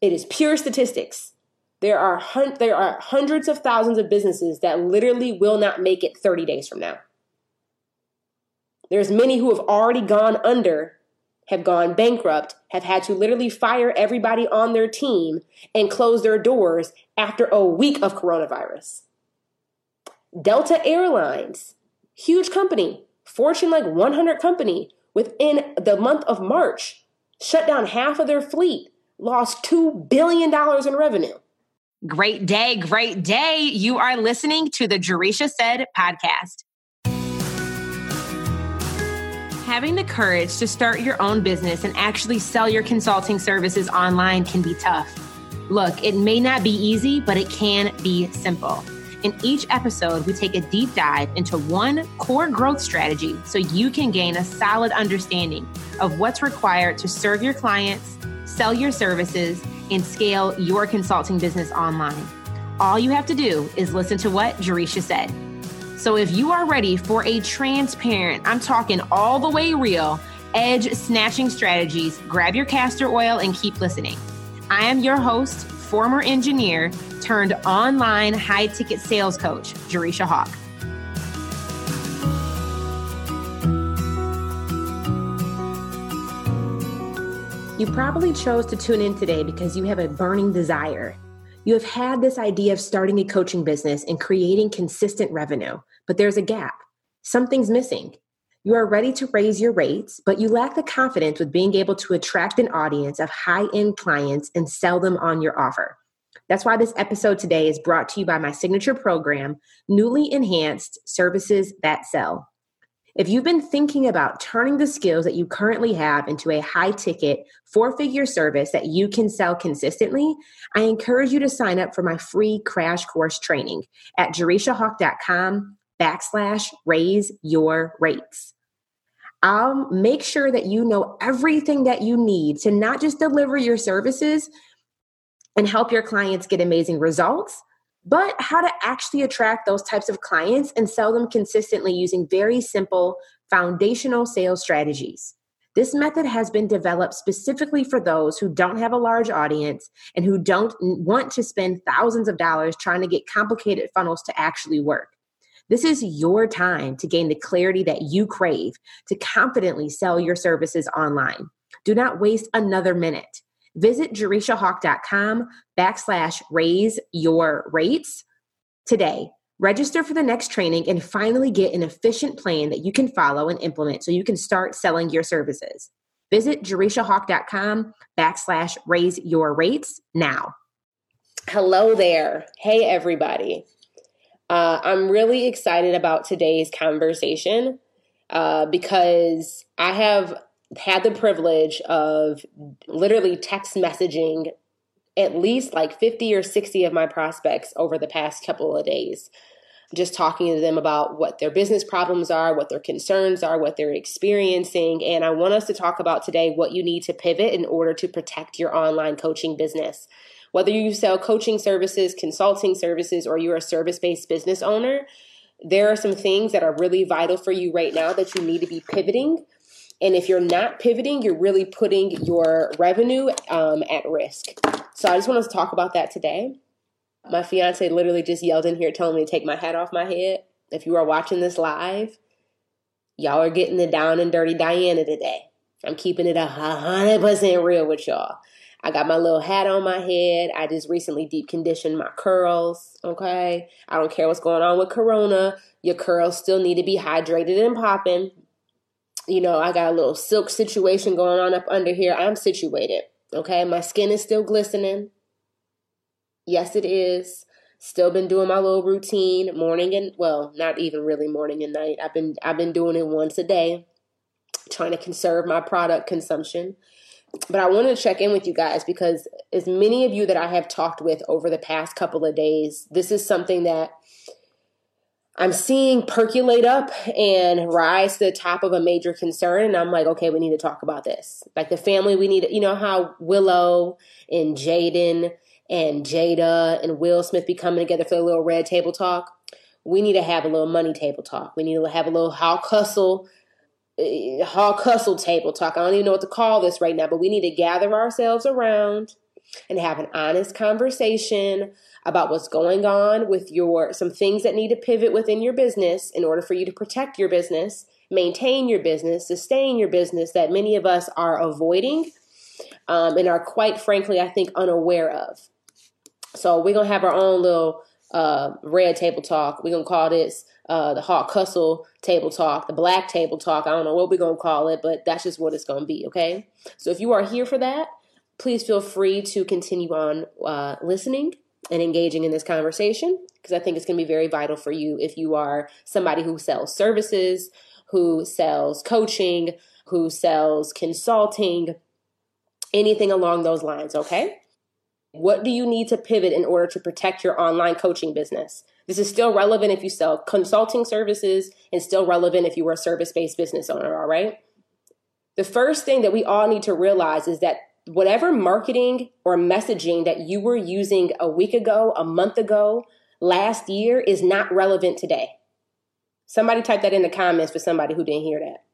It is pure statistics. There are hun- there are hundreds of thousands of businesses that literally will not make it 30 days from now. There's many who have already gone under, have gone bankrupt, have had to literally fire everybody on their team and close their doors after a week of coronavirus. Delta Airlines, huge company, Fortune like 100 company, within the month of March, shut down half of their fleet, lost $2 billion in revenue. Great day, great day. You are listening to the Jerisha Said podcast. Having the courage to start your own business and actually sell your consulting services online can be tough. Look, it may not be easy, but it can be simple. In each episode, we take a deep dive into one core growth strategy so you can gain a solid understanding of what's required to serve your clients, sell your services, and scale your consulting business online. All you have to do is listen to what Jerisha said. So if you are ready for a transparent, I'm talking all the way real, edge snatching strategies, grab your castor oil and keep listening. I am your host, former engineer turned online high ticket sales coach, Jerisha Hawk. You probably chose to tune in today because you have a burning desire. You have had this idea of starting a coaching business and creating consistent revenue, but there's a gap. Something's missing. You are ready to raise your rates, but you lack the confidence with being able to attract an audience of high end clients and sell them on your offer. That's why this episode today is brought to you by my signature program, Newly Enhanced Services That Sell. If you've been thinking about turning the skills that you currently have into a high ticket, four figure service that you can sell consistently, I encourage you to sign up for my free crash course training at jerishahawk.com backslash raise your rates. I'll make sure that you know everything that you need to not just deliver your services and help your clients get amazing results, but how to actually attract those types of clients and sell them consistently using very simple foundational sales strategies. This method has been developed specifically for those who don't have a large audience and who don't want to spend thousands of dollars trying to get complicated funnels to actually work. This is your time to gain the clarity that you crave to confidently sell your services online. Do not waste another minute. Visit jerishahawk.com backslash raise your rates today. Register for the next training and finally get an efficient plan that you can follow and implement so you can start selling your services. Visit jerishahawk.com backslash raise your rates now. Hello there. Hey, everybody. Uh, I'm really excited about today's conversation uh, because I have had the privilege of literally text messaging at least like 50 or 60 of my prospects over the past couple of days just talking to them about what their business problems are, what their concerns are, what they're experiencing. And I want us to talk about today what you need to pivot in order to protect your online coaching business. Whether you sell coaching services, consulting services, or you're a service based business owner, there are some things that are really vital for you right now that you need to be pivoting and if you're not pivoting, you're really putting your revenue um, at risk. So I just wanted to talk about that today. My fiance literally just yelled in here telling me to take my hat off my head. If you are watching this live, y'all are getting the down and dirty Diana today. I'm keeping it a hundred percent real with y'all. I got my little hat on my head. I just recently deep conditioned my curls. Okay. I don't care what's going on with Corona. Your curls still need to be hydrated and popping you know, I got a little silk situation going on up under here. I'm situated. Okay. My skin is still glistening. Yes, it is. Still been doing my little routine morning and well, not even really morning and night. I've been I've been doing it once a day, trying to conserve my product consumption. But I wanted to check in with you guys because as many of you that I have talked with over the past couple of days, this is something that I'm seeing percolate up and rise to the top of a major concern. And I'm like, okay, we need to talk about this. Like the family, we need, you know, how Willow and Jaden and Jada and Will Smith be coming together for a little red table talk. We need to have a little money table talk. We need to have a little Hawk Hustle, eh, Hawk Hustle table talk. I don't even know what to call this right now, but we need to gather ourselves around and have an honest conversation about what's going on with your some things that need to pivot within your business in order for you to protect your business, maintain your business, sustain your business that many of us are avoiding um, and are quite frankly, I think, unaware of. So we're gonna have our own little uh, red table talk. We're gonna call this uh, the Hawk Hustle table talk, the Black table talk. I don't know what we're gonna call it, but that's just what it's gonna be. Okay. So if you are here for that, please feel free to continue on uh, listening and engaging in this conversation because I think it's going to be very vital for you if you are somebody who sells services, who sells coaching, who sells consulting, anything along those lines, okay? What do you need to pivot in order to protect your online coaching business? This is still relevant if you sell consulting services and still relevant if you are a service based business owner, all right? The first thing that we all need to realize is that whatever marketing or messaging that you were using a week ago, a month ago, last year is not relevant today. Somebody type that in the comments for somebody who didn't hear that.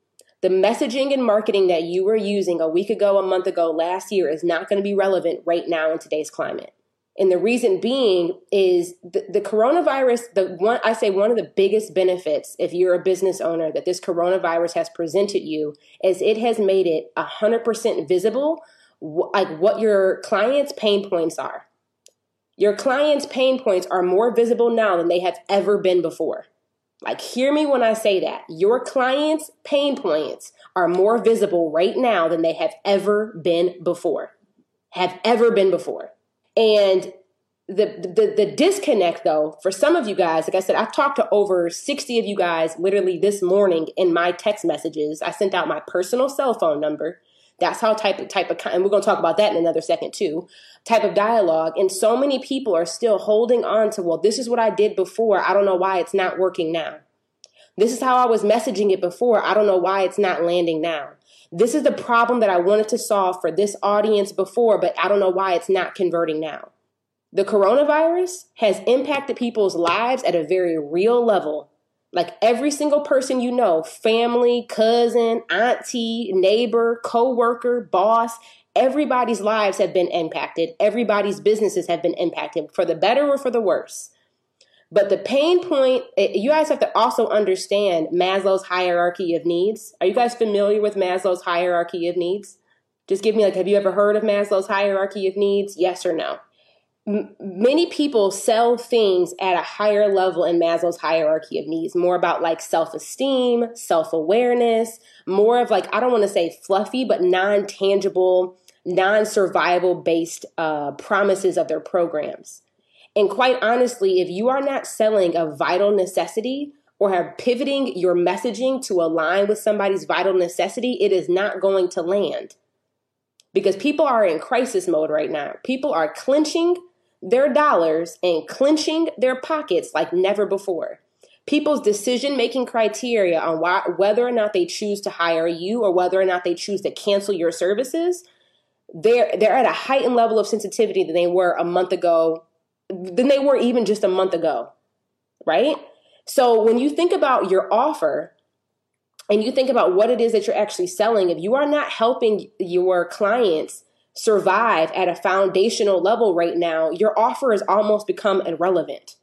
The messaging and marketing that you were using a week ago, a month ago, last year is not going to be relevant right now in today's climate. And the reason being is the, the, coronavirus, the one I say one of the biggest benefits if you're a business owner that this coronavirus has presented you is it has made it 100% visible like what your clients' pain points are. Your clients' pain points are more visible now than they have ever been before. Like, hear me when I say that. Your clients' pain points are more visible right now than they have ever been before. Have ever been before. And the, the the disconnect though for some of you guys like i said i've talked to over 60 of you guys literally this morning in my text messages i sent out my personal cell phone number that's how type of type of and we're going to talk about that in another second too. Type of dialogue, and so many people are still holding on to well, this is what I did before. I don't know why it's not working now. This is how I was messaging it before. I don't know why it's not landing now. This is the problem that I wanted to solve for this audience before, but I don't know why it's not converting now. The coronavirus has impacted people's lives at a very real level like every single person you know, family, cousin, auntie, neighbor, co-worker, boss, everybody's lives have been impacted. Everybody's businesses have been impacted for the better or for the worse. But the pain point, eh, you guys have to also understand Maslow's hierarchy of needs. Are you guys familiar with Maslow's hierarchy of needs? Just give me like, have you ever heard of Maslow's hierarchy of needs? Yes or no? Many people sell things at a higher level in Maslow's hierarchy of needs, more about like self esteem, self awareness, more of like, I don't want to say fluffy, but non tangible, non survival based uh, promises of their programs. And quite honestly, if you are not selling a vital necessity or have pivoting your messaging to align with somebody's vital necessity, it is not going to land. Because people are in crisis mode right now. People are clenching their dollars and clenching their pockets like never before. People's decision making criteria on why, whether or not they choose to hire you or whether or not they choose to cancel your services, they're, they're at a heightened level of sensitivity than they were a month ago, than they were even just a month ago, right? So when you think about your offer, and you think about what it is that you're actually selling, if you are not helping your clients survive at a foundational level right now, your offer has almost become irrelevant.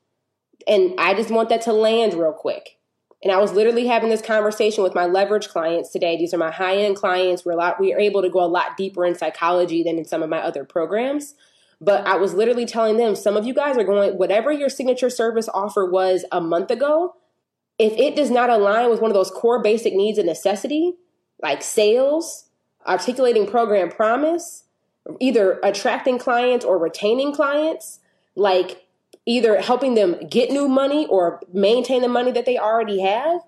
And I just want that to land real quick. And I was literally having this conversation with my leverage clients today. These are my high end clients. We're a lot, we are able to go a lot deeper in psychology than in some of my other programs. But I was literally telling them some of you guys are going, whatever your signature service offer was a month ago, if it does not align with one of those core basic needs and necessity, like sales, articulating program promise, either attracting clients or retaining clients, like either helping them get new money or maintain the money that they already have,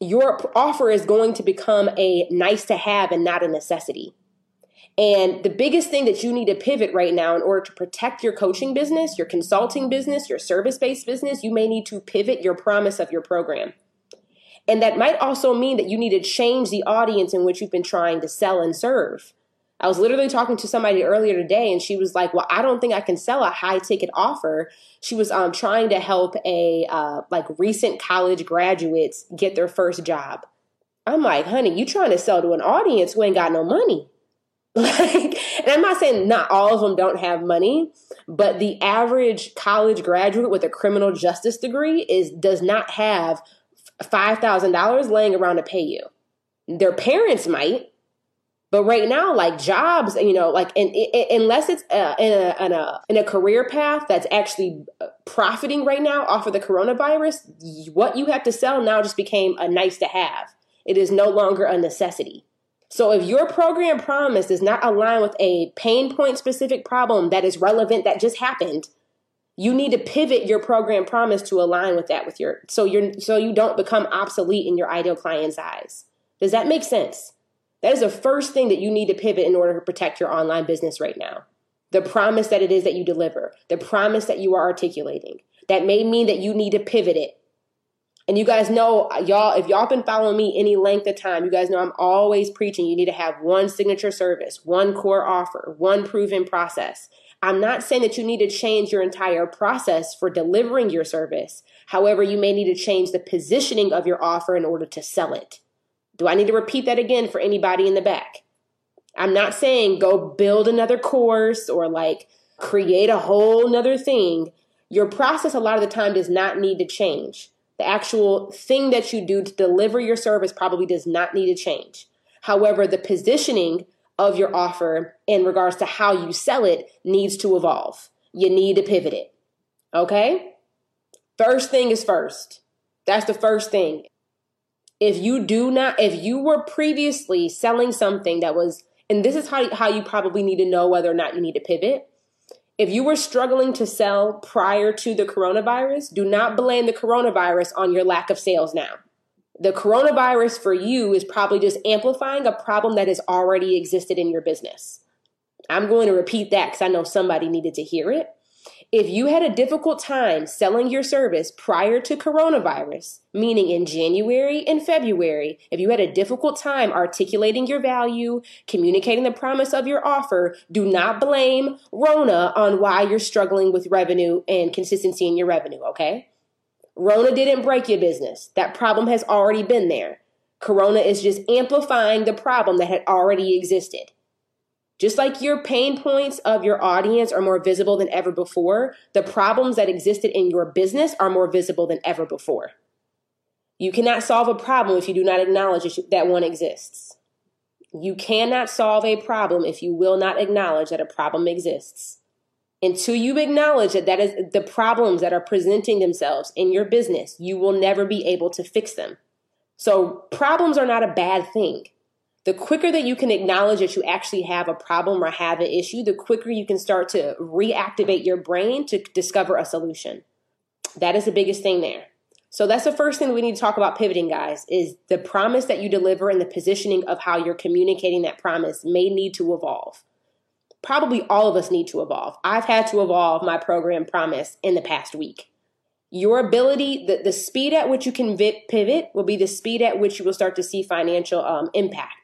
your offer is going to become a nice to have and not a necessity. And the biggest thing that you need to pivot right now in order to protect your coaching business, your consulting business, your service based business, you may need to pivot your promise of your program. And that might also mean that you need to change the audience in which you've been trying to sell and serve. I was literally talking to somebody earlier today and she was like, well, I don't think I can sell a high ticket offer. She was um, trying to help a uh, like recent college graduates get their first job. I'm like, honey, you trying to sell to an audience who ain't got no money. Like, and I'm not saying not all of them don't have money, but the average college graduate with a criminal justice degree is does not have five thousand dollars laying around to pay you. Their parents might, but right now, like jobs, you know, like and, unless it's uh, in, a, in a in a career path that's actually uh, profiting right now off of the coronavirus, what you have to sell now just became a nice to have. It is no longer a necessity. So if your program promise does not align with a pain point specific problem that is relevant that just happened, you need to pivot your program promise to align with that with your so you're so you don't become obsolete in your ideal client's eyes. Does that make sense? That is the first thing that you need to pivot in order to protect your online business right now. The promise that it is that you deliver, the promise that you are articulating. That may mean that you need to pivot it and you guys know, y'all, if y'all been following me any length of time, you guys know I'm always preaching you need to have one signature service, one core offer, one proven process. I'm not saying that you need to change your entire process for delivering your service. However, you may need to change the positioning of your offer in order to sell it. Do I need to repeat that again for anybody in the back? I'm not saying go build another course or like create a whole nother thing. Your process a lot of the time does not need to change. The actual thing that you do to deliver your service probably does not need to change. However, the positioning of your offer in regards to how you sell it needs to evolve. You need to pivot it. Okay? First thing is first. That's the first thing. If you do not, if you were previously selling something that was, and this is how, how you probably need to know whether or not you need to pivot. If you were struggling to sell prior to the coronavirus, do not blame the coronavirus on your lack of sales now. The coronavirus for you is probably just amplifying a problem that has already existed in your business. I'm going to repeat that because I know somebody needed to hear it. If you had a difficult time selling your service prior to coronavirus, meaning in January and February, if you had a difficult time articulating your value, communicating the promise of your offer, do not blame Rona on why you're struggling with revenue and consistency in your revenue, okay? Rona didn't break your business. That problem has already been there. Corona is just amplifying the problem that had already existed. Just like your pain points of your audience are more visible than ever before, the problems that existed in your business are more visible than ever before. You cannot solve a problem if you do not acknowledge that one exists. You cannot solve a problem if you will not acknowledge that a problem exists. Until you acknowledge that that is the problems that are presenting themselves in your business, you will never be able to fix them. So problems are not a bad thing the quicker that you can acknowledge that you actually have a problem or have an issue, the quicker you can start to reactivate your brain to discover a solution. That is the biggest thing there. So that's the first thing we need to talk about pivoting, guys, is the promise that you deliver and the positioning of how you're communicating that promise may need to evolve. Probably all of us need to evolve. I've had to evolve my program promise in the past week. Your ability, the, the speed at which you can pivot will be the speed at which you will start to see financial um, impact.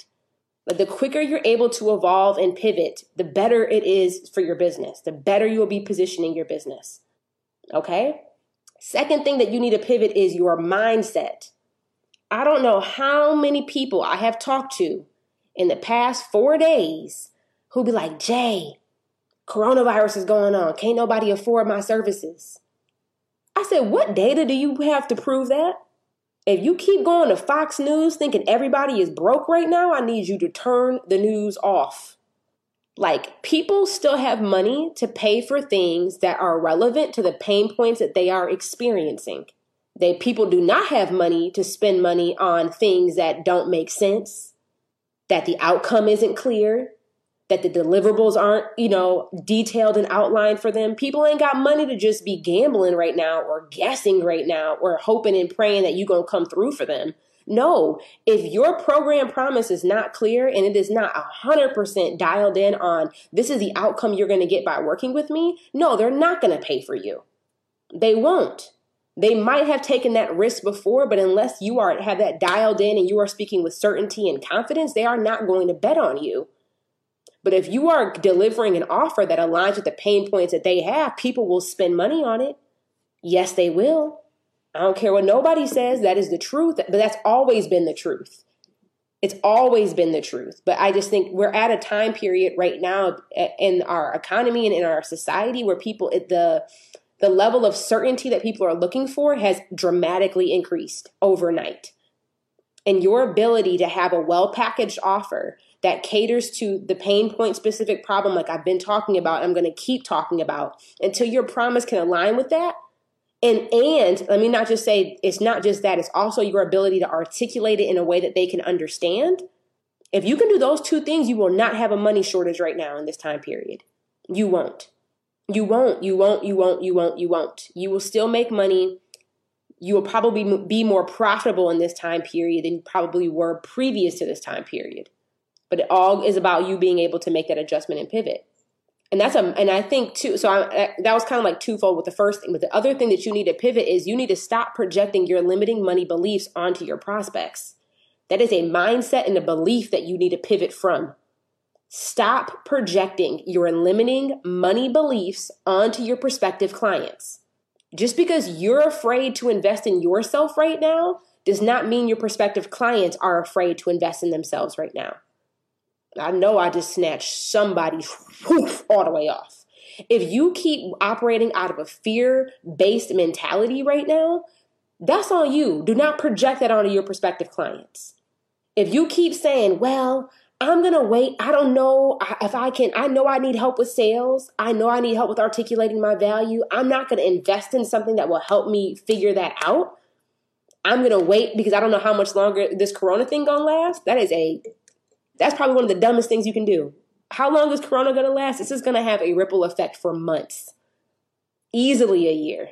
But the quicker you're able to evolve and pivot, the better it is for your business, the better you will be positioning your business. Okay? Second thing that you need to pivot is your mindset. I don't know how many people I have talked to in the past four days who be like, Jay, coronavirus is going on. Can't nobody afford my services. I said, What data do you have to prove that? If you keep going to Fox News thinking everybody is broke right now, I need you to turn the news off. Like, people still have money to pay for things that are relevant to the pain points that they are experiencing. They people do not have money to spend money on things that don't make sense, that the outcome isn't clear, that the deliverables aren't, you know, detailed and outlined for them. People ain't got money to just be gambling right now or guessing right now or hoping and praying that you're going to come through for them. No, if your program promise is not clear and it is not 100% dialed in on this is the outcome you're going to get by working with me, no, they're not going to pay for you. They won't. They might have taken that risk before, but unless you are have that dialed in and you are speaking with certainty and confidence, they are not going to bet on you but if you are delivering an offer that aligns with the pain points that they have, people will spend money on it. Yes, they will. I don't care what nobody says, that is the truth, but that's always been the truth. It's always been the truth. But I just think we're at a time period right now in our economy and in our society where people, the, the level of certainty that people are looking for has dramatically increased overnight. And your ability to have a well packaged offer that caters to the pain point specific problem, like I've been talking about, I'm going to keep talking about until your promise can align with that. And and let me not just say it's not just that, it's also your ability to articulate it in a way that they can understand. If you can do those two things, you will not have a money shortage right now in this time period. You won't. You won't. You won't. You won't. You won't. You won't. You will still make money. You will probably be more profitable in this time period than you probably were previous to this time period. But it all is about you being able to make that adjustment and pivot. And that's a and i think too so I, that was kind of like twofold with the first thing but the other thing that you need to pivot is you need to stop projecting your limiting money beliefs onto your prospects. That is a mindset and a belief that you need to pivot from. Stop projecting your limiting money beliefs onto your prospective clients. Just because you're afraid to invest in yourself right now does not mean your prospective clients are afraid to invest in themselves right now I know I just snatched somebody whoof, all the way off. If you keep operating out of a fear based mentality right now, that's on you. Do not project that onto your prospective clients. If you keep saying, well, I'm going to wait. I don't know if I can. I know I need help with sales. I know I need help with articulating my value. I'm not going to invest in something that will help me figure that out. I'm going to wait because I don't know how much longer this corona thing going to last. That is a that's probably one of the dumbest things you can do. How long is Corona going to last? This is going to have a ripple effect for months, easily a year.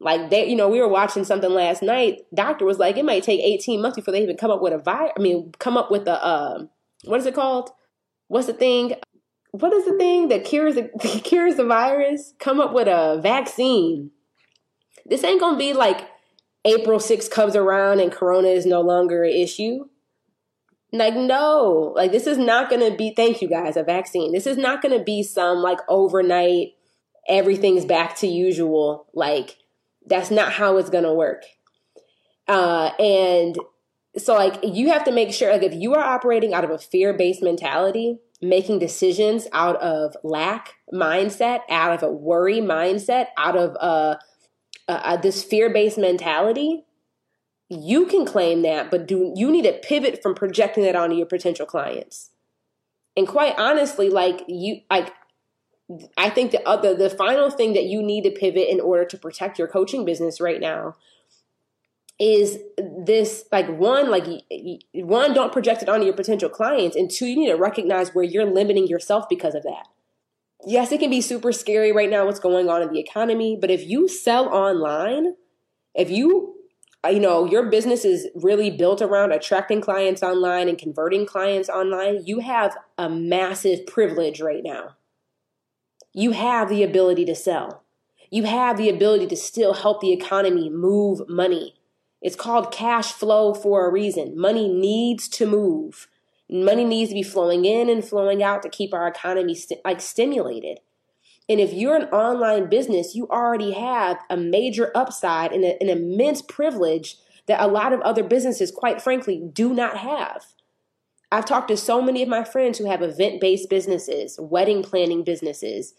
Like they, you know, we were watching something last night. Doctor was like, it might take 18 months before they even come up with a virus. I mean, come up with a uh, what is it called? What's the thing? What is the thing that cures the cures the virus? Come up with a vaccine. This ain't gonna be like April 6th comes around and Corona is no longer an issue. Like, no, like this is not going to be, thank you guys, a vaccine. This is not going to be some like overnight, everything's back to usual. Like, that's not how it's going to work. Uh, and so, like, you have to make sure, like, if you are operating out of a fear based mentality, making decisions out of lack mindset, out of a worry mindset, out of uh, uh, uh this fear based mentality, you can claim that, but do you need to pivot from projecting that onto your potential clients? And quite honestly, like you, like I think the other, the final thing that you need to pivot in order to protect your coaching business right now is this like one like one don't project it onto your potential clients and two you need to recognize where you're limiting yourself because of that yes it can be super scary right now what's going on in the economy but if you sell online if you you know your business is really built around attracting clients online and converting clients online. You have a massive privilege right now. You have the ability to sell. You have the ability to still help the economy move money. It's called cash flow for a reason. Money needs to move. Money needs to be flowing in and flowing out to keep our economy st- like stimulated and if you're an online business, you already have a major upside and a, an immense privilege that a lot of other businesses, quite frankly, do not have. I've talked to so many of my friends who have event based businesses, wedding planning businesses.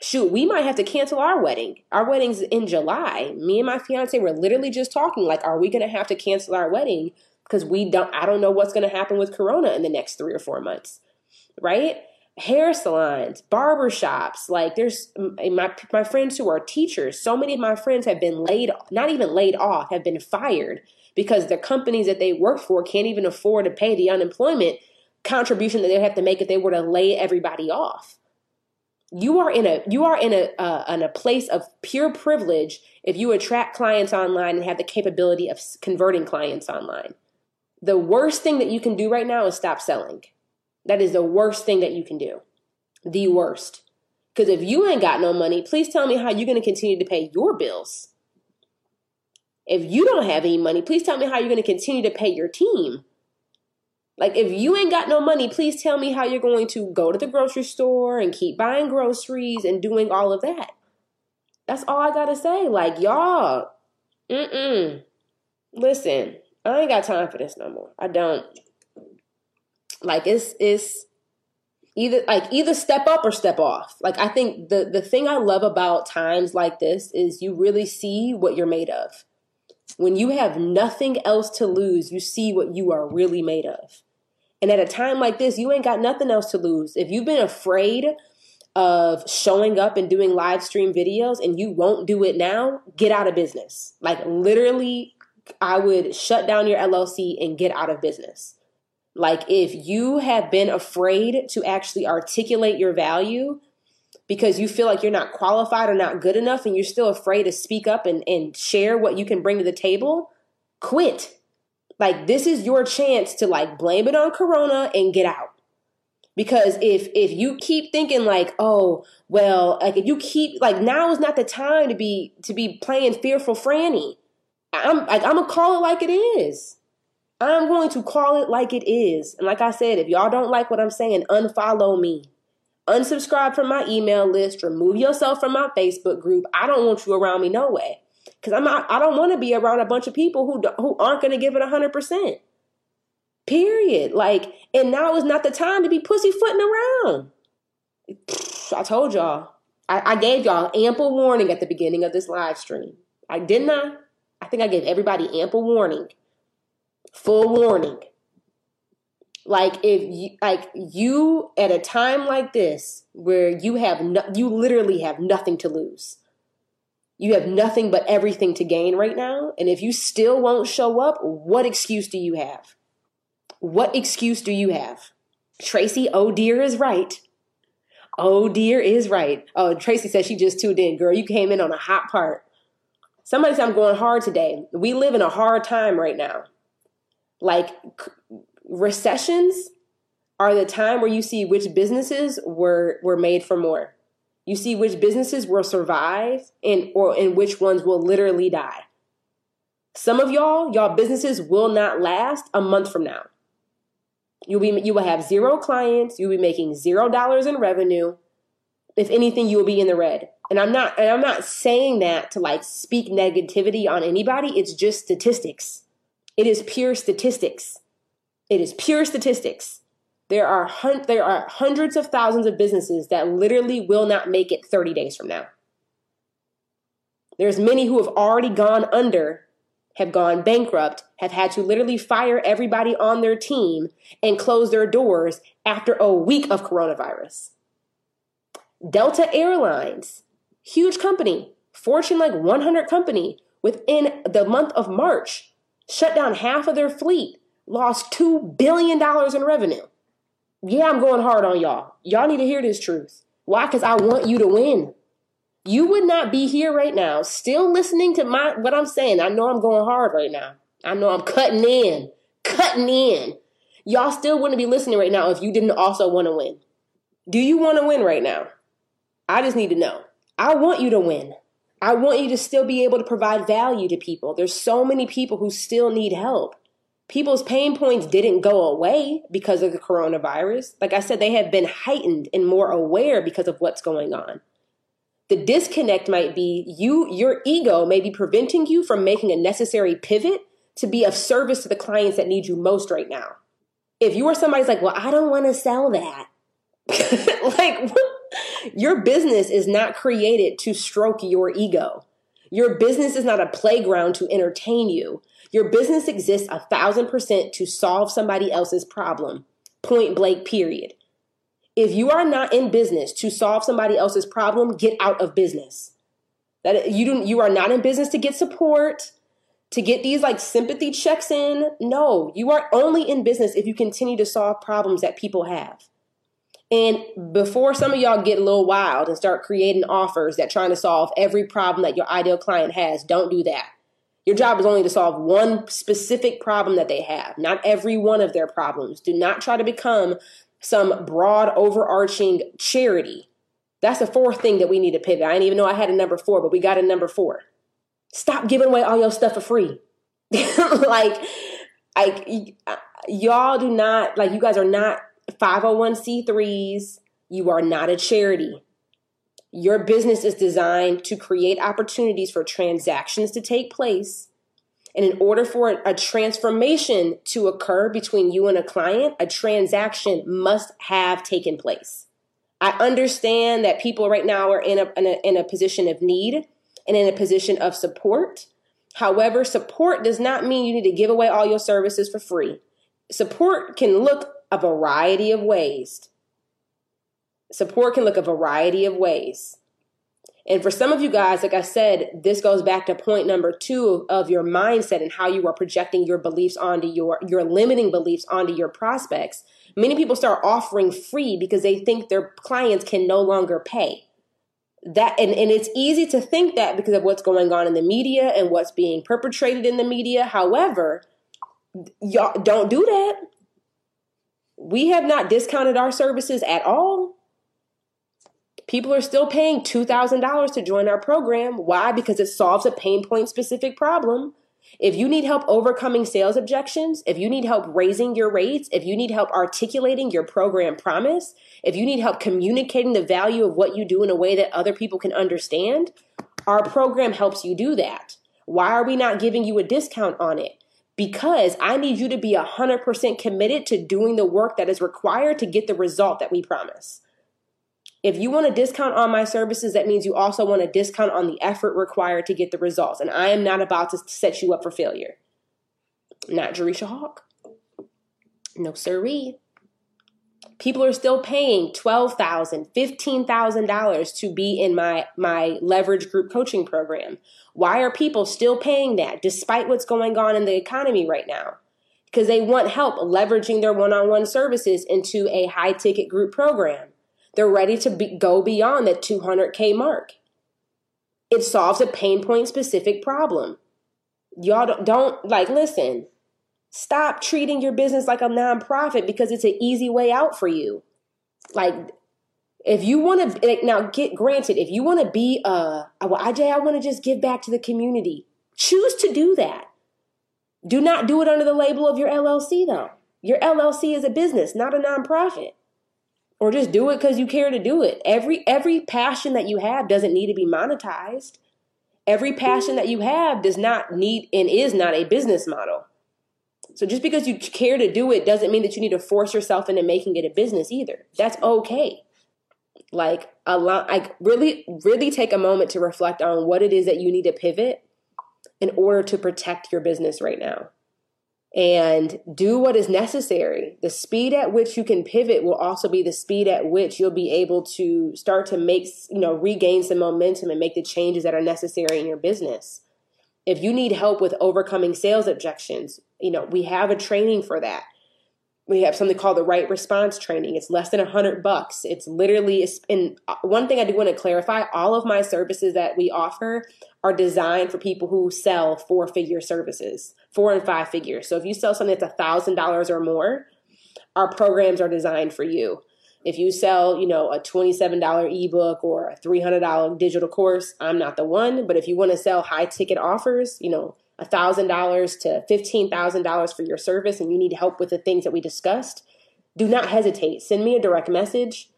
Shoot, we might have to cancel our wedding. Our wedding's in July. Me and my fiance were literally just talking like, are we going to have to cancel our wedding? Because we don't, I don't know what's going to happen with Corona in the next three or four months, right? Hair salons, barber shops. Like there's my my friends who are teachers. So many of my friends have been laid, off, not even laid off, have been fired because the companies that they work for can't even afford to pay the unemployment contribution that they'd have to make if they were to lay everybody off. You are in a you are in a uh, in a place of pure privilege if you attract clients online and have the capability of converting clients online. The worst thing that you can do right now is stop selling. That is the worst thing that you can do. The worst. Because if you ain't got no money, please tell me how you're going to continue to pay your bills. If you don't have any money, please tell me how you're going to continue to pay your team. Like, if you ain't got no money, please tell me how you're going to go to the grocery store and keep buying groceries and doing all of that. That's all I got to say. Like, y'all, mm-mm. Listen, I ain't got time for this no more. I don't. Like it's it's either like either step up or step off. Like I think the the thing I love about times like this is you really see what you're made of. When you have nothing else to lose, you see what you are really made of. And at a time like this, you ain't got nothing else to lose. If you've been afraid of showing up and doing live stream videos and you won't do it now, get out of business. Like literally, I would shut down your LLC and get out of business. Like if you have been afraid to actually articulate your value because you feel like you're not qualified or not good enough and you're still afraid to speak up and, and share what you can bring to the table, quit. Like this is your chance to like blame it on corona and get out. Because if if you keep thinking like oh well like if you keep like now is not the time to be to be playing fearful franny. I'm like i'm gonna call it like it is i'm going to call it like it is and like i said if y'all don't like what i'm saying unfollow me unsubscribe from my email list remove yourself from my facebook group i don't want you around me no way because i'm not i don't want to be around a bunch of people who who aren't going to give it 100% Period. Like, and now is not the time to be pussyfooting around. I told y'all. I, I gave y'all ample warning at the beginning of this live stream. I did not. I think I gave everybody ample warning. Full warning. Like if you like you at a time like this where you have no, you literally have nothing to lose. You have nothing but everything to gain right now, and if you still won't show up, what excuse do you have? What excuse do you have? Tracy, oh dear, is right. Oh dear is right. Oh, Tracy says she just tuned in. Girl, you came in on a hot part. Somebody said I'm going hard today. We live in a hard time right now. Like recessions are the time where you see which businesses were were made for more. You see which businesses will survive and or and which ones will literally die. Some of y'all, y'all businesses will not last a month from now. You'll be you will have zero clients, you'll be making zero dollars in revenue. If anything, you will be in the red. And I'm not and I'm not saying that to like speak negativity on anybody. It's just statistics. It is pure statistics. It is pure statistics. There are hun- there are hundreds of thousands of businesses that literally will not make it 30 days from now. There's many who have already gone under have gone bankrupt, have had to literally fire everybody on their team and close their doors after a week of coronavirus. Delta Airlines, huge company, Fortune like 100 company, within the month of March, shut down half of their fleet, lost $2 billion in revenue. Yeah, I'm going hard on y'all. Y'all need to hear this truth. Why? Because I want you to win you would not be here right now still listening to my what I'm saying. I know I'm going hard right now. I know I'm cutting in, cutting in. Y'all still wouldn't be listening right now if you didn't also want to win. Do you want to win right now? I just need to know. I want you to win. I want you to still be able to provide value to people. There's so many people who still need help. People's pain points didn't go away because of the coronavirus. Like I said, they have been heightened and more aware because of what's going on. The disconnect might be you, your ego may be preventing you from making a necessary pivot to be of service to the clients that need you most right now. If you are somebody's like, well, I don't want to sell that. like, your business is not created to stroke your ego. Your business is not a playground to entertain you. Your business exists a thousand percent to solve somebody else's problem. Point blank, period. If you are not in business to solve somebody else's problem, get out of business. That you don't you are not in business to get support, to get these like sympathy checks in. No, you are only in business if you continue to solve problems that people have. And before some of y'all get a little wild and start creating offers that trying to solve every problem that your ideal client has, don't do that. Your job is only to solve one specific problem that they have, not every one of their problems. Do not try to become some broad overarching charity. That's the fourth thing that we need to pivot. I didn't even know I had a number four, but we got a number four. Stop giving away all your stuff for free. like, like uh, y'all do not like you guys are not 501c3s. You are not a charity. Your business is designed to create opportunities for transactions to take place And in order for a transformation to occur between you and a client, a transaction must have taken place. I understand that people right now are in a, in a, in a position of need and in a position of support. However, support does not mean you need to give away all your services for free. Support can look a variety of ways. Support can look a variety of ways. And for some of you guys, like I said, this goes back to point number two of your mindset and how you are projecting your beliefs onto your your limiting beliefs onto your prospects. Many people start offering free because they think their clients can no longer pay. That and, and it's easy to think that because of what's going on in the media and what's being perpetrated in the media. However, y'all don't do that. We have not discounted our services at all. People are still paying $2,000 to join our program. Why? Because it solves a pain point specific problem. If you need help overcoming sales objections, if you need help raising your rates, if you need help articulating your program promise, if you need help communicating the value of what you do in a way that other people can understand, our program helps you do that. Why are we not giving you a discount on it? Because I need you to be 100% committed to doing the work that is required to get the result that we promise. If you want a discount on my services, that means you also want a discount on the effort required to get the results. And I am not about to set you up for failure. Not Jerisha Hawk. No siree. People are still paying $12,000, $15,000 to be in my, my leverage group coaching program. Why are people still paying that despite what's going on in the economy right now? Because they want help leveraging their one on one services into a high ticket group program. They're ready to be, go beyond that 200K mark. It solves a pain point specific problem. Y'all don't, don't like, listen, stop treating your business like a nonprofit because it's an easy way out for you. Like, if you want to like, now get granted, if you want to be uh well, IJ, I want to just give back to the community. Choose to do that. Do not do it under the label of your LLC though. Your LLC is a business, not a nonprofit or just do it because you care to do it. Every every passion that you have doesn't need to be monetized. Every passion that you have does not need and is not a business model. So just because you care to do it doesn't mean that you need to force yourself into making it a business either. That's okay. Like a lot like really really take a moment to reflect on what it is that you need to pivot in order to protect your business right now and do what is necessary. The speed at which you can pivot will also be the speed at which you'll be able to start to make, you know, regain some momentum and make the changes that are necessary in your business. If you need help with overcoming sales objections, you know, we have a training for that. We have something called the right response training. It's less than a hundred bucks. It's literally, and uh, one thing I do want to clarify, all of my services that we offer are designed for people who sell four figure services four and five figures. So if you sell something that's a thousand dollars or more, our programs are designed for you. If you sell, you know, a $27 ebook or a $300 digital course, I'm not the one. But if you want to sell high ticket offers, you know, $1,000 to $15,000 for your service and you need help with the things that we discussed, do not hesitate. Send me a direct message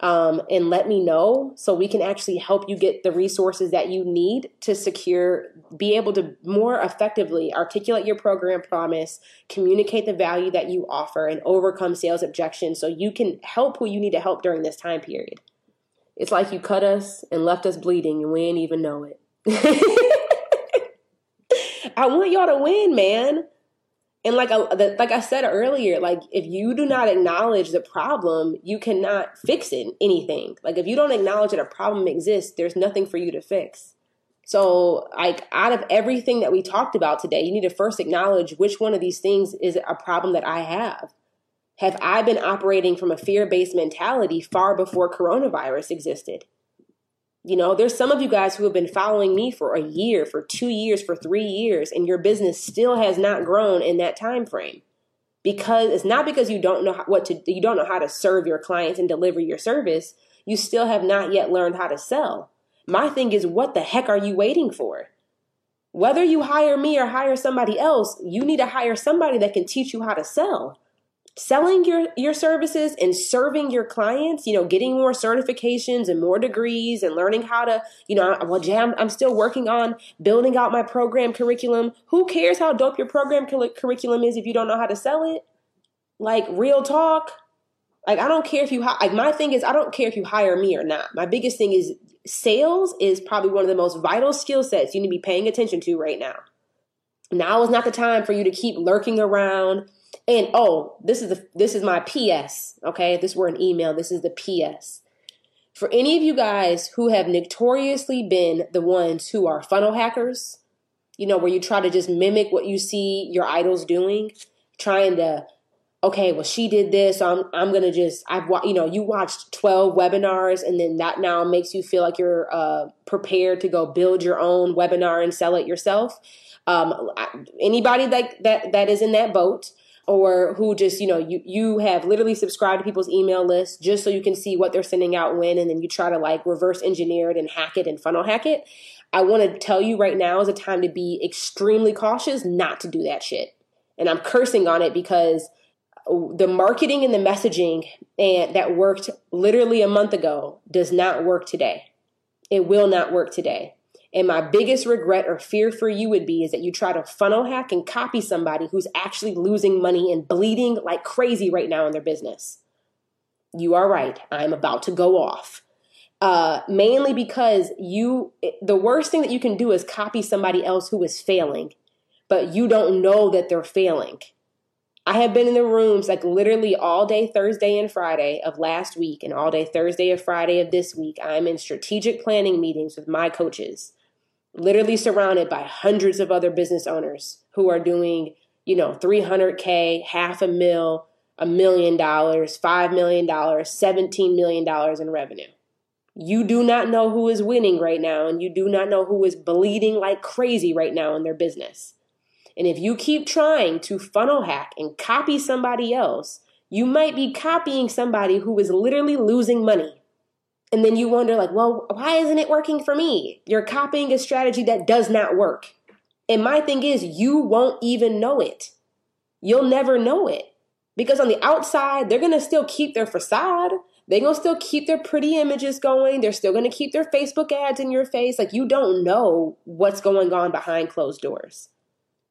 um, and let me know so we can actually help you get the resources that you need to secure, be able to more effectively articulate your program promise, communicate the value that you offer, and overcome sales objections so you can help who you need to help during this time period. It's like you cut us and left us bleeding and we didn't even know it. I want y'all to win, man. And like I, like I said earlier, like if you do not acknowledge the problem, you cannot fix it anything. Like if you don't acknowledge that a problem exists, there's nothing for you to fix. So, like out of everything that we talked about today, you need to first acknowledge which one of these things is a problem that I have. Have I been operating from a fear-based mentality far before coronavirus existed? You know, there's some of you guys who have been following me for a year, for 2 years, for 3 years and your business still has not grown in that time frame. Because it's not because you don't know what to you don't know how to serve your clients and deliver your service, you still have not yet learned how to sell. My thing is what the heck are you waiting for? Whether you hire me or hire somebody else, you need to hire somebody that can teach you how to sell. Selling your your services and serving your clients you know getting more certifications and more degrees and learning how to you know well jam i'm, still working on building out my program curriculum. Who cares how dope your program curriculum is if you don't know how to sell it? Like real talk. Like i don't care if you like my thing is i don't care if you hire me or not. My biggest thing is sales is probably one of the most vital skill sets you need to be paying attention to right now. Now is not the time for you to keep lurking around and oh, this is the this is my PS. Okay, if this were an email, this is the PS. For any of you guys who have notoriously been the ones who are funnel hackers, you know, where you try to just mimic what you see your idols doing, trying to okay, well she did this, so I'm I'm gonna just I've you know you watched twelve webinars and then that now makes you feel like you're uh, prepared to go build your own webinar and sell it yourself. Um, anybody like that that is in that boat, or who just you know you you have literally subscribed to people's email list just so you can see what they're sending out when and then you try to like reverse engineer it and hack it and funnel hack it. I want to tell you right now is a time to be extremely cautious not to do that shit. And i'm cursing on it because the marketing and the messaging and that worked literally a month ago does not work today. It will not work today and my biggest regret or fear for you would be is that you try to funnel hack and copy somebody who's actually losing money and bleeding like crazy right now in their business. You are right. I'm about to go off. Uh, mainly because you, the worst thing that you can do is copy somebody else who is failing, but you don't know that they're failing. I have been in the rooms like literally all day Thursday and Friday of last week, and all day Thursday and Friday of this week. I'm in strategic planning meetings with my coaches literally surrounded by hundreds of other business owners who are doing, you know, 300K, half a mil, a million dollars, $5 million, $17 million in revenue. You do not know who is winning right now, and you do not know who is bleeding like crazy right now in their business. And if you keep trying to funnel hack and copy somebody else, you might be copying somebody who is literally losing money and then you wonder, like, well, why isn't it working for me? You're copying a strategy that does not work. And my thing is, you won't even know it. You'll never know it. Because on the outside, they're going to still keep their facade. They're going to still keep their pretty images going. They're still going to keep their Facebook ads in your face. Like, you don't know what's going on behind closed doors.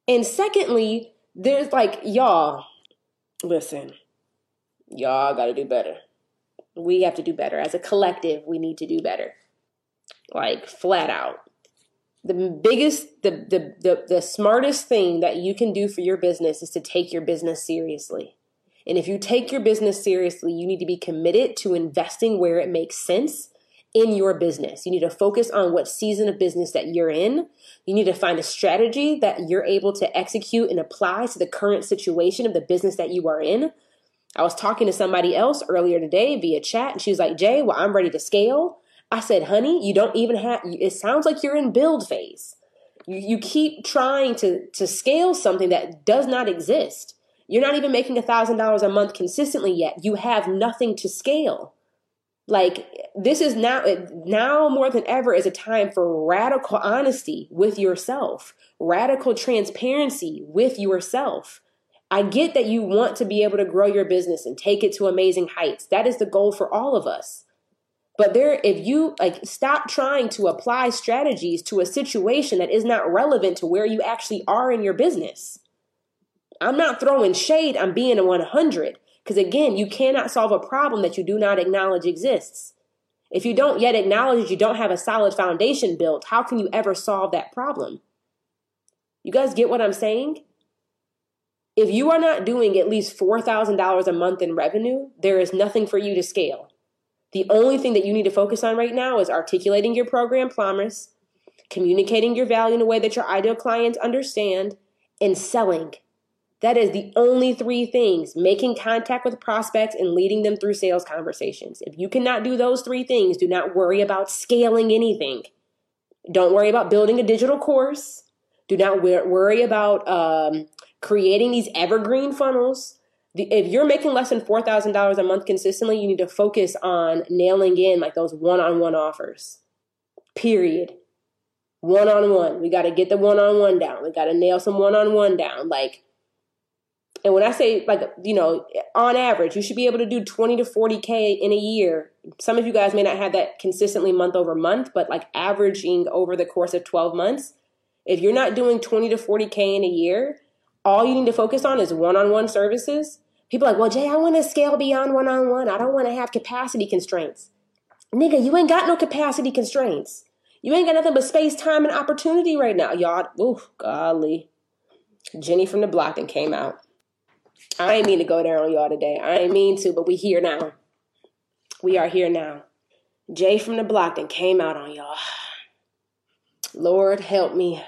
And secondly, there's like, y'all, listen, y'all got to do better we have to do better. As a collective, we need to do better. Like flat out. The biggest, the, the, the, the smartest thing that you can do for your business is to take your business seriously. And if you take your business seriously, you need to be committed to investing where it makes sense in your business. You need to focus on what season of business that you're in. You need to find a strategy that you're able to execute and apply to the current situation of the business that you are in I was talking to somebody else earlier today via chat, and she was like, Jay, well, I'm ready to scale. I said, honey, you don't even have, it sounds like you're in build phase. You, you keep trying to, to scale something that does not exist. You're not even making a $1,000 a month consistently yet. You have nothing to scale. Like, this is now, now more than ever is a time for radical honesty with yourself, radical transparency with yourself I get that you want to be able to grow your business and take it to amazing heights. That is the goal for all of us. But there, if you like, stop trying to apply strategies to a situation that is not relevant to where you actually are in your business. I'm not throwing shade, I'm being a 100. Because again, you cannot solve a problem that you do not acknowledge exists. If you don't yet acknowledge you don't have a solid foundation built, how can you ever solve that problem? You guys get what I'm saying? If you are not doing at least $4,000 a month in revenue, there is nothing for you to scale. The only thing that you need to focus on right now is articulating your program promise, communicating your value in a way that your ideal clients understand, and selling. That is the only three things making contact with prospects and leading them through sales conversations. If you cannot do those three things, do not worry about scaling anything. Don't worry about building a digital course. Do not worry about um, creating these evergreen funnels. If you're making less than $4,000 a month consistently, you need to focus on nailing in like those one on one offers. Period. One on one. We got to get the one on one down. We got to nail some one on one down. Like, And when I say like, you know, on average, you should be able to do 20 to 40K in a year. Some of you guys may not have that consistently month over month, but like averaging over the course of 12 months, if you're not doing 20 to 40K in a year, all you need to focus on is one on one services. People like, well, Jay, I want to scale beyond one on one. I don't want to have capacity constraints. Nigga, you ain't got no capacity constraints. You ain't got nothing but space, time, and opportunity right now. Y'all, ooh, golly. Jenny from the block and came out. I ain't mean to go there on y'all today. I ain't mean to, but we here now. We are here now. Jay from the block and came out on y'all. Lord help me.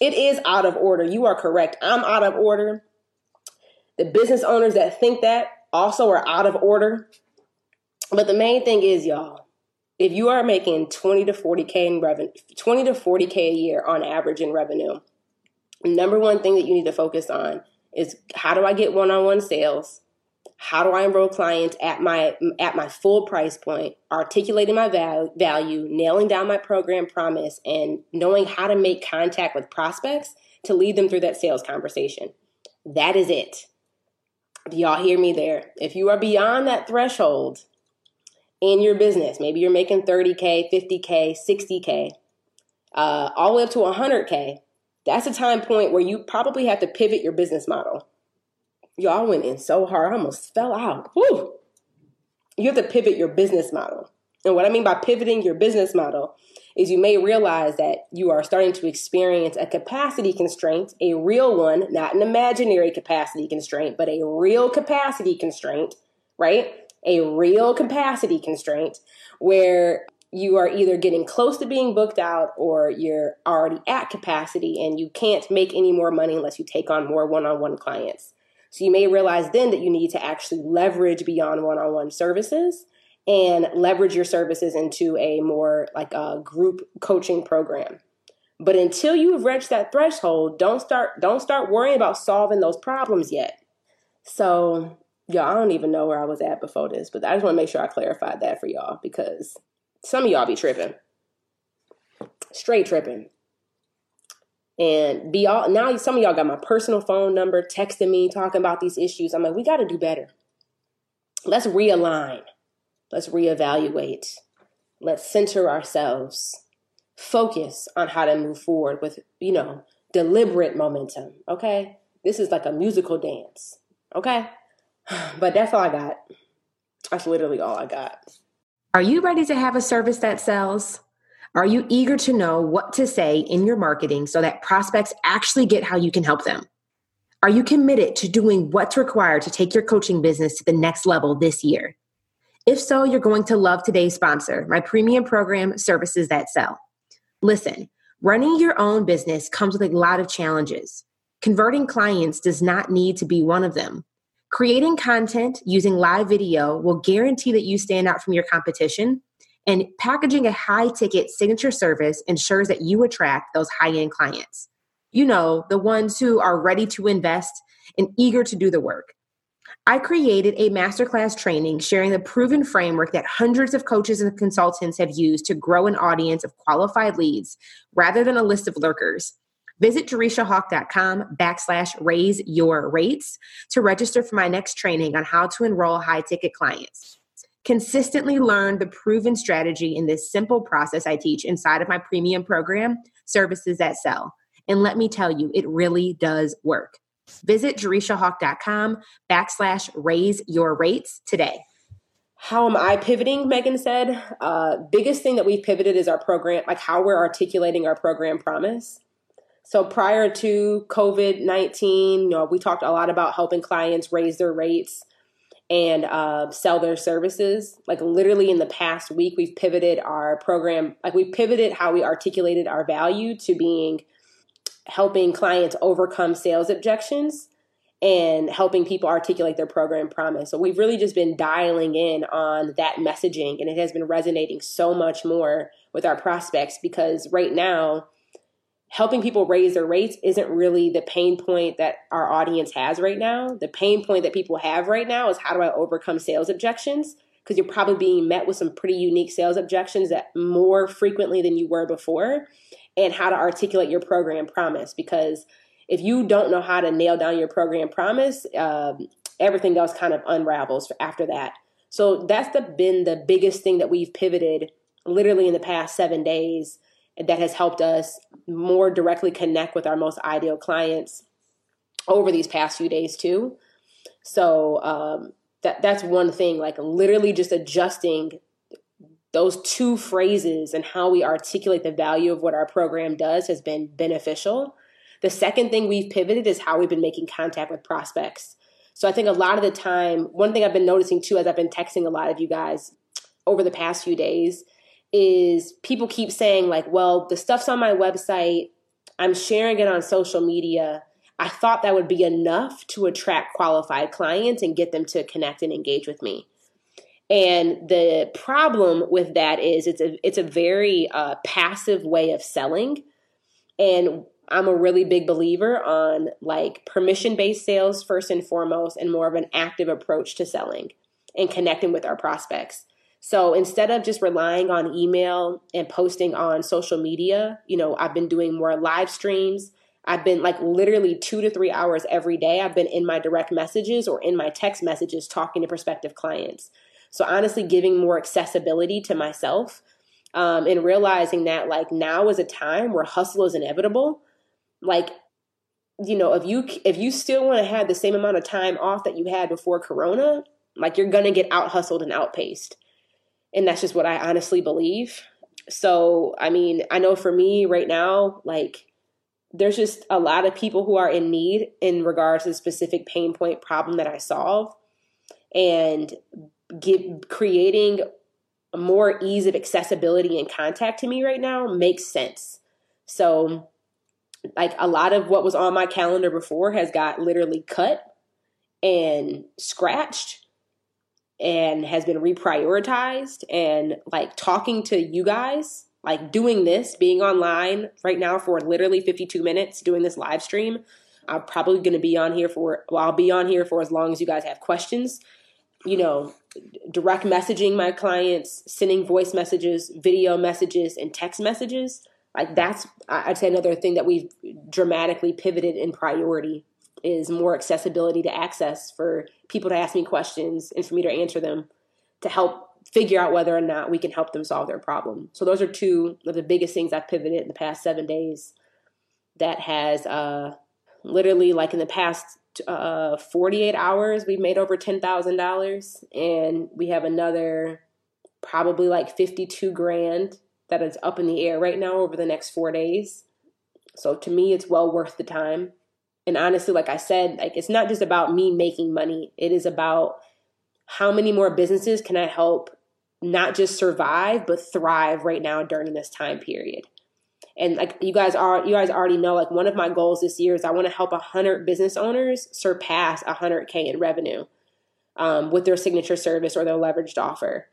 It is out of order. You are correct. I'm out of order. The business owners that think that also are out of order. But the main thing is, y'all, if you are making 20 to 40K in revenue, 20 to 40K a year on average in revenue, number one thing that you need to focus on is how do I get one-on-one sales? How do I enroll clients at my at my full price point, articulating my value, value, nailing down my program promise, and knowing how to make contact with prospects to lead them through that sales conversation. That is it. Do y'all hear me there? If you are beyond that threshold in your business, maybe you're making 30K, 50K, 60K, uh, all the way up to 100K, that's a time point where you probably have to pivot your business model. Y'all went in so hard, I almost fell out. Whew. You have to pivot your business model. And what I mean by pivoting your business model is you may realize that you are starting to experience a capacity constraint, a real one, not an imaginary capacity constraint, but a real capacity constraint, right? A real capacity constraint where you are either getting close to being booked out or you're already at capacity and you can't make any more money unless you take on more one on one clients. So you may realize then that you need to actually leverage beyond one on one services and leverage your services into a more like a group coaching program. But until you've reached that threshold, don't start don't start worrying about solving those problems yet. So, y'all, I don't even know where I was at before this, but I just want to make sure I clarified that for y'all because some of y'all be tripping. Straight tripping. And be all now some of y'all got my personal phone number texting me talking about these issues. I'm like, we got to do better. Let's realign. Let's reevaluate. Let's center ourselves. Focus on how to move forward with, you know, deliberate momentum. Okay? This is like a musical dance. Okay? But that's all I got. That's literally all I got. Are you ready to have a service that sells? Are you eager to know what to say in your marketing so that prospects actually get how you can help them? Are you committed to doing what's required to take your coaching business to the next level this year? If so, you're going to love today's sponsor, my premium program, Services That Sell. Listen, running your own business comes with a lot of challenges. Converting clients does not need to be one of them. Creating content using live video will guarantee that you stand out from your competition, and packaging a high ticket signature service ensures that you attract those high end clients. You know, the ones who are ready to invest and eager to do the work. I created a masterclass training sharing the proven framework that hundreds of coaches and consultants have used to grow an audience of qualified leads rather than a list of lurkers. Visit JerishaHawk.com backslash raise your rates to register for my next training on how to enroll high ticket clients. Consistently learn the proven strategy in this simple process I teach inside of my premium program, Services That Sell. And let me tell you, it really does work. Visit JerishaHawk.com backslash raise your rates today. How am I pivoting? Megan said. Uh, biggest thing that we've pivoted is our program, like how we're articulating our program promise. So prior to COVID 19, you know, we talked a lot about helping clients raise their rates and uh, sell their services. Like literally in the past week, we've pivoted our program, like we pivoted how we articulated our value to being helping clients overcome sales objections and helping people articulate their program promise. So we've really just been dialing in on that messaging and it has been resonating so much more with our prospects because right now helping people raise their rates isn't really the pain point that our audience has right now. The pain point that people have right now is how do I overcome sales objections? Because you're probably being met with some pretty unique sales objections that more frequently than you were before, and how to articulate your program promise. Because if you don't know how to nail down your program promise, um, everything else kind of unravels after that. So that's the, been the biggest thing that we've pivoted literally in the past seven days that has helped us more directly connect with our most ideal clients over these past few days too. So um, that that's one thing, like literally just adjusting those two phrases and how we articulate the value of what our program does has been beneficial. The second thing we've pivoted is how we've been making contact with prospects. So I think a lot of the time, one thing I've been noticing too, as I've been texting a lot of you guys over the past few days, is people keep saying, like, well, the stuff's on my website, I'm sharing it on social media. I thought that would be enough to attract qualified clients and get them to connect and engage with me. And the problem with that is it's a it's a very uh, passive way of selling, and I'm a really big believer on like permission based sales first and foremost, and more of an active approach to selling and connecting with our prospects. So instead of just relying on email and posting on social media, you know, I've been doing more live streams. I've been like literally two to three hours every day. I've been in my direct messages or in my text messages talking to prospective clients. So honestly, giving more accessibility to myself um, and realizing that like now is a time where hustle is inevitable like you know if you if you still want to have the same amount of time off that you had before corona like you're gonna get out hustled and outpaced and that's just what i honestly believe. So i mean i know for me right now like there's just a lot of people who are in need in regards to the specific pain point problem that i solve. And give, creating more ease of accessibility and contact to me right now makes sense. So like a lot of what was on my calendar before has got literally cut and scratched and has been reprioritized and like talking to you guys like doing this being online right now for literally 52 minutes doing this live stream i'm probably going to be on here for well i'll be on here for as long as you guys have questions. You know direct messaging my clients sending voice messages video messages and text messages. Like that's i'd say another thing that we've dramatically pivoted in priority is more accessibility to access for people to ask me questions and for me to answer them to help figure out whether or not we can help them solve their problem so those are two of the biggest things i've pivoted in the past seven days that has uh, literally like in the past uh, 48 hours we've made over $10000 and we have another probably like 52 grand that is up in the air right now over the next four days. So to me, it's well worth the time. And honestly, like I said, like it's not just about me making money. It is about how many more businesses can I help not just survive but thrive right now during this time period. And like you guys are, you guys already know, like one of my goals this year is I want to help a hundred business owners surpass a hundred k in revenue um, with their signature service or their leveraged offer.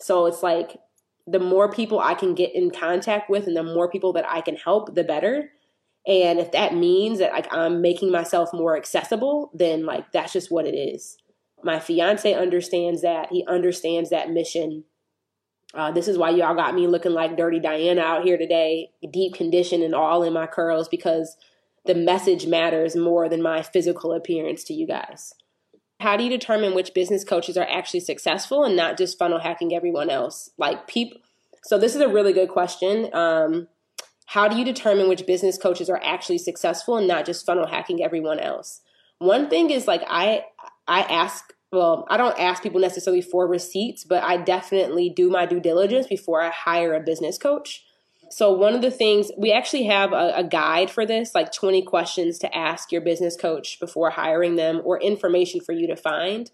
So it's like the more people I can get in contact with and the more people that I can help, the better. And if that means that like I'm making myself more accessible, then like that's just what it is. My fiance understands that. He understands that mission. Uh, this is why y'all got me looking like Dirty Diana out here today, deep condition and all in my curls because the message matters more than my physical appearance to you guys. How do you determine which business coaches are actually successful and not just funnel hacking everyone else? Like people. So this is a really good question. Um, how do you determine which business coaches are actually successful and not just funnel hacking everyone else? One thing is like I I ask well, I don't ask people necessarily for receipts, but I definitely do my due diligence before I hire a business coach. So, one of the things we actually have a, a, guide for this, like 20 questions to ask your business coach before hiring them or information for you to find.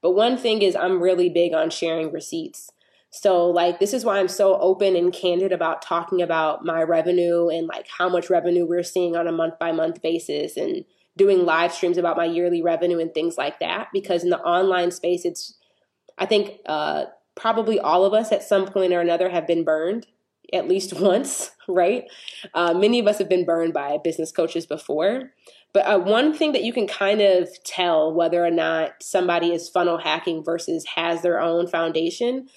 But one thing is, I'm really big on sharing receipts. So, like, this is why I'm so open and candid about talking about my revenue and like how much revenue we're seeing on a month by month basis and doing live streams about my yearly revenue and things like that. Because in the online space, it's, I think, uh, probably all of us at some point or another have been burned at least once, right? Uh, many of us have been burned by business coaches before. But uh, one thing that you can kind of tell whether or not somebody is funnel hacking versus has their own foundation,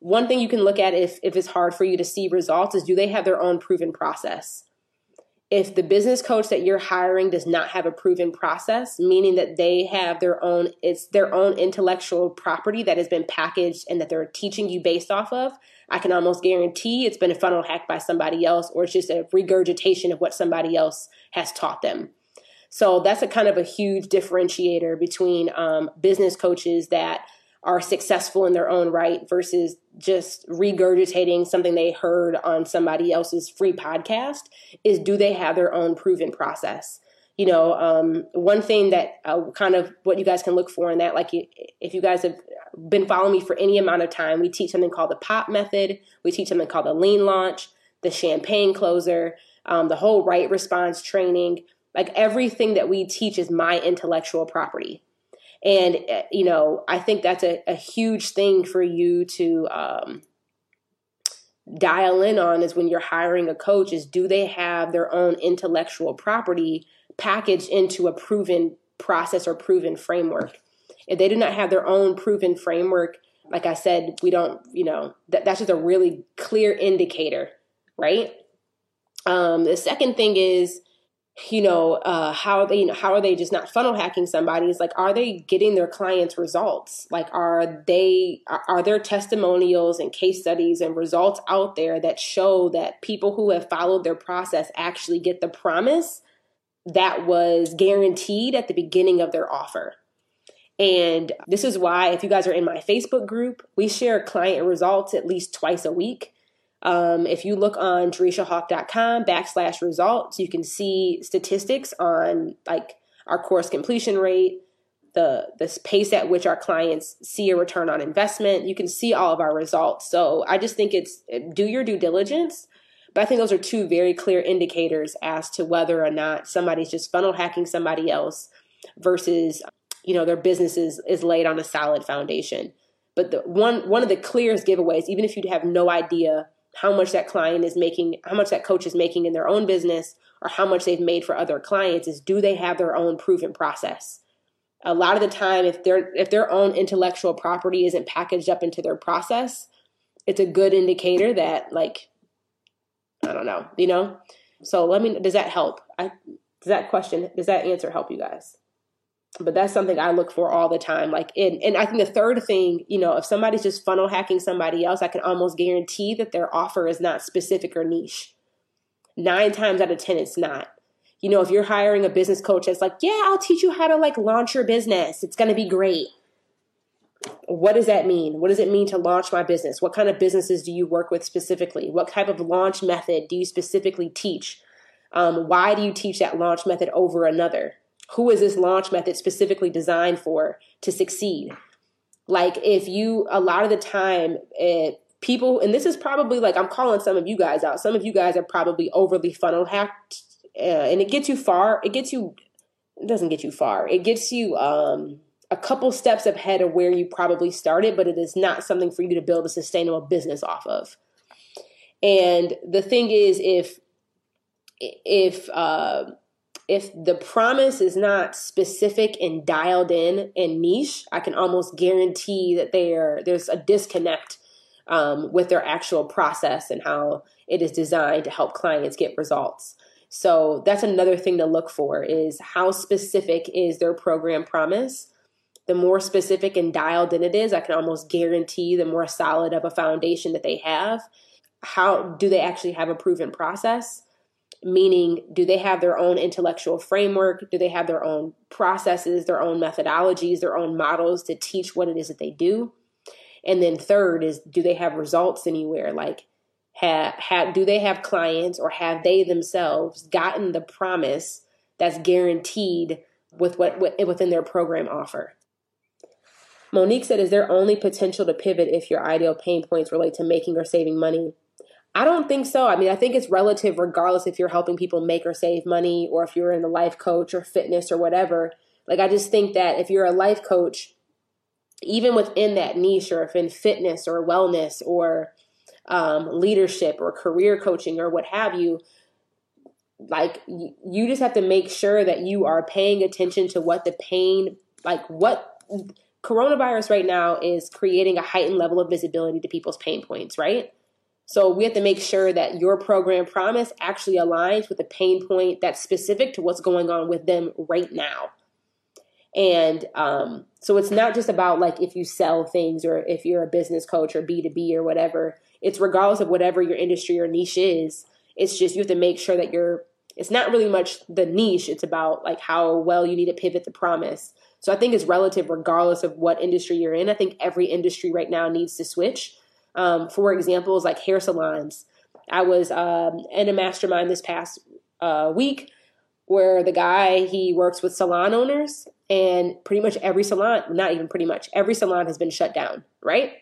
one thing you can look at if, if it's hard for you to see results is do they have their own proven process? if the business coach that you're hiring does not have a proven process meaning that they have their own it's their own intellectual property that has been packaged and that they're teaching you based off of i can almost guarantee it's been a funnel hacked by somebody else or it's just a regurgitation of what somebody else has taught them so that's a kind of a huge differentiator between um, business coaches that are successful in their own right versus just regurgitating something they heard on somebody else's free podcast is do they have their own proven process? You know um, one thing that uh, kind of what you guys can look for in that like if you guys have been following me for any amount of time we teach something called the pop method. We teach something called the lean launch the champagne closer um, the whole right response training. Like everything that we teach is my intellectual property and, eh, you know, I think that's a, a huge thing for you to um, dial in on is when you're hiring a coach is do they have their own intellectual property packaged into a proven process or proven framework? If they do not have their own proven framework, like I said, we don't, you know, that, that's just a really clear indicator, right? Um, the second thing is, you know uh, how they you know, how are they just not funnel hacking somebody? Is like are they getting their clients results? Like are they are, are there testimonials and case studies and results out there that show that people who have followed their process actually get the promise that was guaranteed at the beginning of their offer? And this is why if you guys are in my facebook group we share client results at least twice a week um, if you look on jerishahawk.com backslash results, you can see statistics on like our course completion rate, the the pace at which our clients see a return on investment. You can see all of our results. So I just think it's do your due diligence. But I think those are two very clear indicators as to whether or not somebody's just funnel hacking somebody else versus you know their business is, is laid on a solid foundation. But the one one of the clearest giveaways, even if you have no idea how much that client is making, how much that coach is making in their own business, or how much they've made for other clients is do they have their own proven process? A lot of the time, if their if their own intellectual property isn't packaged up into their process, it's a good indicator that like I don't know, you know. So let me. Does that help? I does that question does that answer help you guys? But that's something I look for all the time. Like, in, and I think the third thing, you know, if somebody's just funnel hacking somebody else, I can almost guarantee that their offer is not specific or niche. Nine times out of 10, it's not. You know, if you're hiring a business coach that's like, yeah, I'll teach you how to like launch your business, it's going to be great. What does that mean? What does it mean to launch my business? What kind of businesses do you work with specifically? What type of launch method do you specifically teach? Um, why do you teach that launch method over another? Who is this launch method specifically designed for to succeed? Like, if you, a lot of the time, it, people, and this is probably like, I'm calling some of you guys out. Some of you guys are probably overly funnel hacked, uh, and it gets you far. It gets you, it doesn't get you far. It gets you, um, a couple steps ahead of where you probably started, but it is not something for you to build a sustainable business off of. And the thing is, if if uh, if the promise is not specific and dialed in and niche, I can almost guarantee that they are, there's a disconnect um, with their actual process and how it is designed to help clients get results. So that's another thing to look for is how specific is their program promise. The more specific and dialed in it is, I can almost guarantee the more solid of a foundation that they have. How do they actually have a proven process? Meaning do they have their own intellectual framework? Do they have their own processes their own methodologies their own models to teach what it is that they do? And then third is do they have results anywhere? Like have, have do they have clients or have they themselves gotten the promise that's guaranteed with what within their program offer? Monique said, Is there only potential to pivot if your ideal pain points relate to making or saving money? I don't think so. I mean, I think it's relative regardless if you're helping people make or save money or if you're in the life coach or fitness or whatever. Like, I just think that if you're a life coach, even within that niche or if in fitness or wellness or um, leadership or career coaching or what have you, like you just have to make sure that you are paying attention to what the pain, like what coronavirus right now is creating a heightened level of visibility to people's pain points, right? So we have to make sure that your program promise actually aligns with a pain point that's specific to what's going on with them right now. And um, so it's not just about like if you sell things or if you're a business coach or B2B or whatever. It's regardless of whatever your industry or niche is. It's just you have to make sure that you're, it's not really much the niche. It's about like how well you need to pivot the promise. So I think it's relative regardless of what industry you're in. I think every industry right now needs to switch. Um, for examples like hair salons. I was um, in a mastermind this past uh, week where the guy he works with salon owners and pretty much every salon not even pretty much every salon has been shut down right?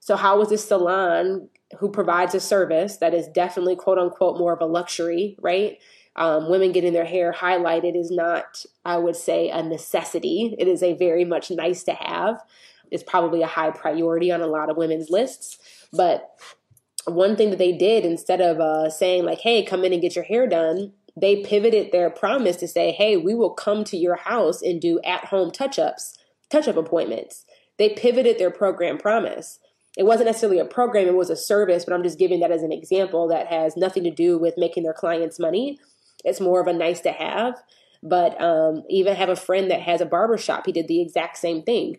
So how was this salon who provides a service that is definitely quote unquote more of a luxury right? Um, women getting their hair highlighted is not i would say a necessity. It is a very much nice to have it's probably a high priority on a lot of women's lists but one thing that they did instead of uh, saying like hey come in and get your hair done they pivoted their promise to say, hey, we will come to your house and do at home touch ups, touch up appointments. They pivoted their program promise. It wasn't necessarily a program, it was a service, but I'm just giving that as an example that has nothing to do with making their clients money. It's more of a nice to have. But um, even have a friend that has a barber shop, he did the exact same thing.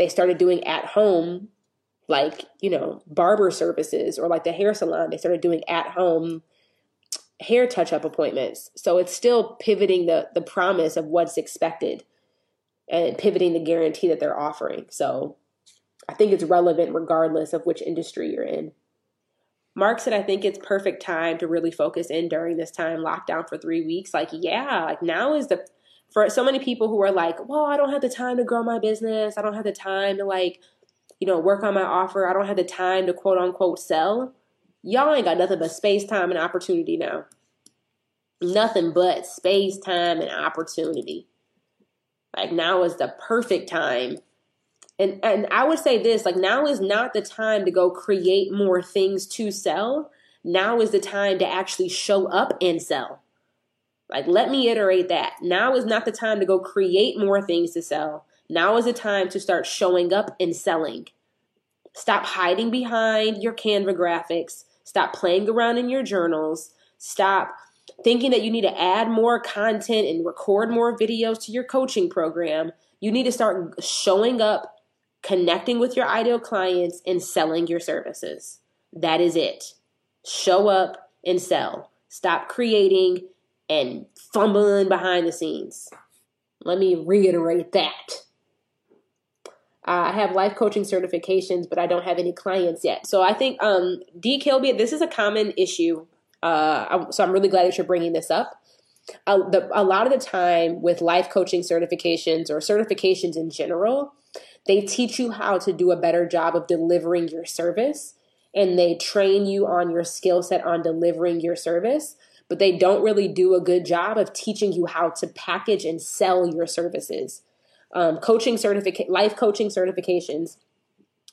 They started doing at home, like, you know, barber services or like the hair salon. They started doing at home hair touch up appointments. So it's still pivoting the the promise of what's expected and pivoting the guarantee that they're offering. So I think it's relevant regardless of which industry you're in. Mark said, I think it's perfect time to really focus in during this time lockdown for three weeks. Like, yeah, like now is the, for so many people who are like, well, I don't have the time to grow my business. I don't have the time to like, you know, work on my offer. I don't have the time to quote unquote sell y'all ain't got nothing but space, time, and opportunity now. Nothing but space, time, and opportunity. Like now is the perfect time. And and I would say this, like now is not the time to go create more things to sell. Now is the time to actually show up and sell. Like let me iterate that. Now is not the time to go create more things to sell. Now is the time to start showing up and selling. Stop hiding behind your Canva graphics. Stop playing around in your journals. Stop thinking that you need to add more content and record more videos to your coaching program. You need to start showing up, connecting with your ideal clients, and selling your services. That is it. Show up and sell. Stop creating and fumbling behind the scenes. Let me reiterate that. Uh, I have life coaching certifications, but I don't have any clients yet. So I think um, D. Kilby, this is a common issue. Uh, so I'm really glad that you're bringing this up. Uh, the, a lot of the time with life coaching certifications or certifications in general, they teach you how to do a better job of delivering your service and they train you on your skill set on delivering your service, but they don't really do a good job of teaching you how to package and sell your services um, coaching certificate, life coaching certifications,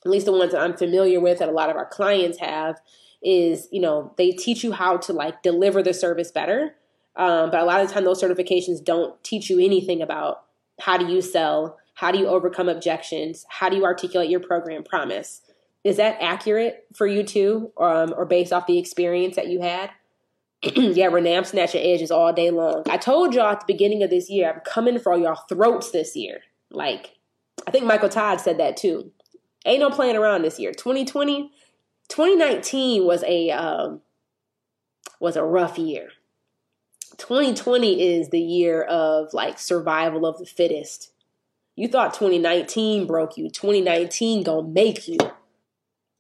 at least the ones that I'm familiar with that a lot of our clients have, is you know they teach you how to like deliver the service better. Um, but a lot of the time, those certifications don't teach you anything about how do you sell, how do you overcome objections, how do you articulate your program promise. Is that accurate for you too, um, or based off the experience that you had? yeah, Renee, I'm snatching edges all day long. I told y'all at the beginning of this year, I'm coming for y'all throats this year. Like, I think Michael Todd said that too. Ain't no playing around this year. 2020, 2019 was a um, was a rough year. 2020 is the year of like survival of the fittest. You thought 2019 broke you. 2019 gonna make you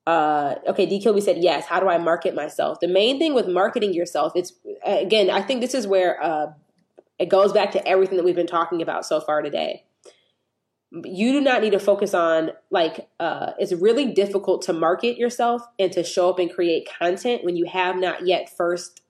uh, okay, D. Kilby said, yes. How do I market myself? The main thing with marketing yourself, it's again, I think this is where uh, it goes back to everything that we've been talking about so far today. You do not need to focus on like uh, it's really difficult to market yourself and to show up and create content when you have not yet first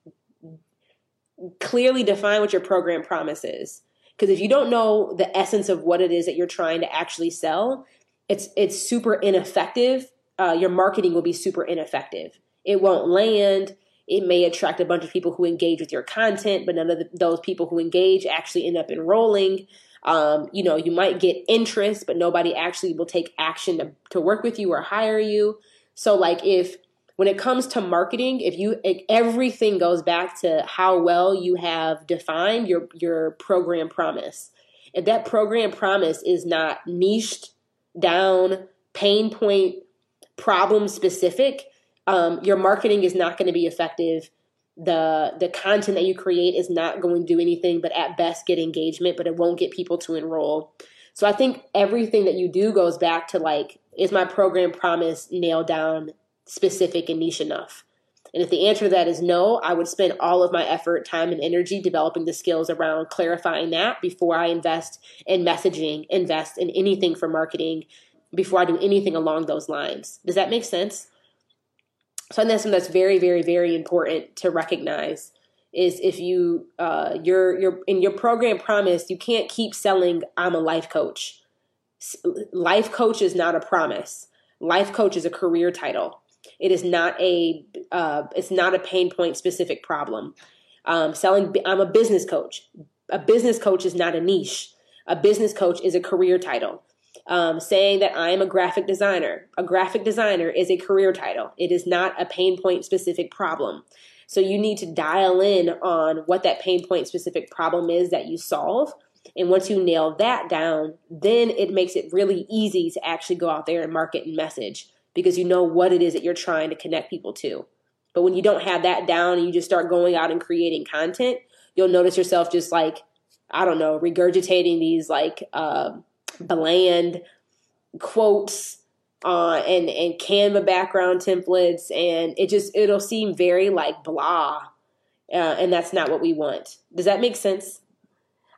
clearly define what your program promises. Because if you don't know the essence of what it is that you're trying to actually sell, it's it's super ineffective uh, your marketing will be super ineffective. It won't land. It may attract a bunch of people who engage with your content, but none of the, those people who engage actually end up enrolling. Um, you know, you might get interest, but nobody actually will take action to, to work with you or hire you. So, like, if when it comes to marketing, if you everything goes back to how well you have defined your your program promise. If that program promise is not niched down, pain point, problem specific, um, your marketing is not going to be effective. The the content that you create is not going to do anything but at best get engagement, but it won't get people to enroll. So I think everything that you do goes back to like, is my program promise nailed down specific and niche enough? And if the answer to that is no, I would spend all of my effort, time, and energy developing the skills around clarifying that before I invest in messaging, invest in anything for marketing, before I do anything along those lines. Does that make sense? So I think that's something that's very, very, very important to recognize is if you uh, you're you're in your program promise, you can't keep selling I'm a life coach. Life coach is not a promise. Life coach is a career title. It is not a uh, it's not a pain point specific problem. Um, selling I'm a business coach. A business coach is not a niche. A business coach is a career title. Um, saying that I am a graphic designer. A graphic designer is a career title. It is not a pain point specific problem. So you need to dial in on what that pain point specific problem is that you solve. And once you nail that down, then it makes it really easy to actually go out there and market and message because you know what it is that you're trying to connect people to. But when you don't have that down and you just start going out and creating content, you'll notice yourself just like, I don't know, regurgitating these like uh, bland quotes uh, and and Canva background templates, and it just it'll seem very like blah, uh, and that's not what we want. Does that make sense?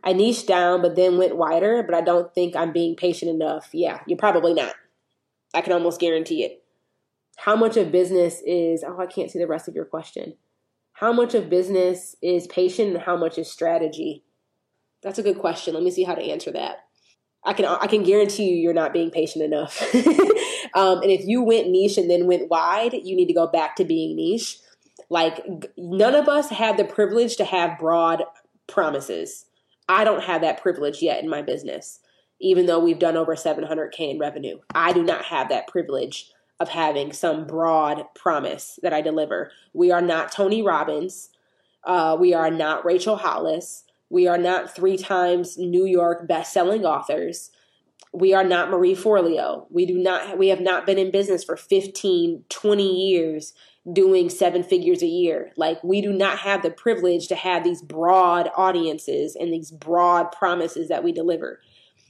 I niched down, but then went wider, but I don't think I'm being patient enough. Yeah, you're probably not. I can almost guarantee it. How much of business is, oh, I can't see the rest of your question. How much of business is patient and how much is strategy? That's a good question. Let me see how to answer that. I can I can guarantee you you're not being patient enough. um, and if you went niche and then went wide, you need to go back to being niche. Like none of us have the privilege to have broad promises. I don't have that privilege yet in my business even though we've done over 700K in revenue. I do not have that privilege of having some broad promise that I deliver. We are not Tony Robbins. Uh, we are not Rachel Hollis. We are not three times New York best-selling authors. We are not Marie Forleo. We do not we have not been in business for 15, 20 years doing seven figures a year. Like we do not have the privilege to have these broad audiences and these broad promises that we deliver.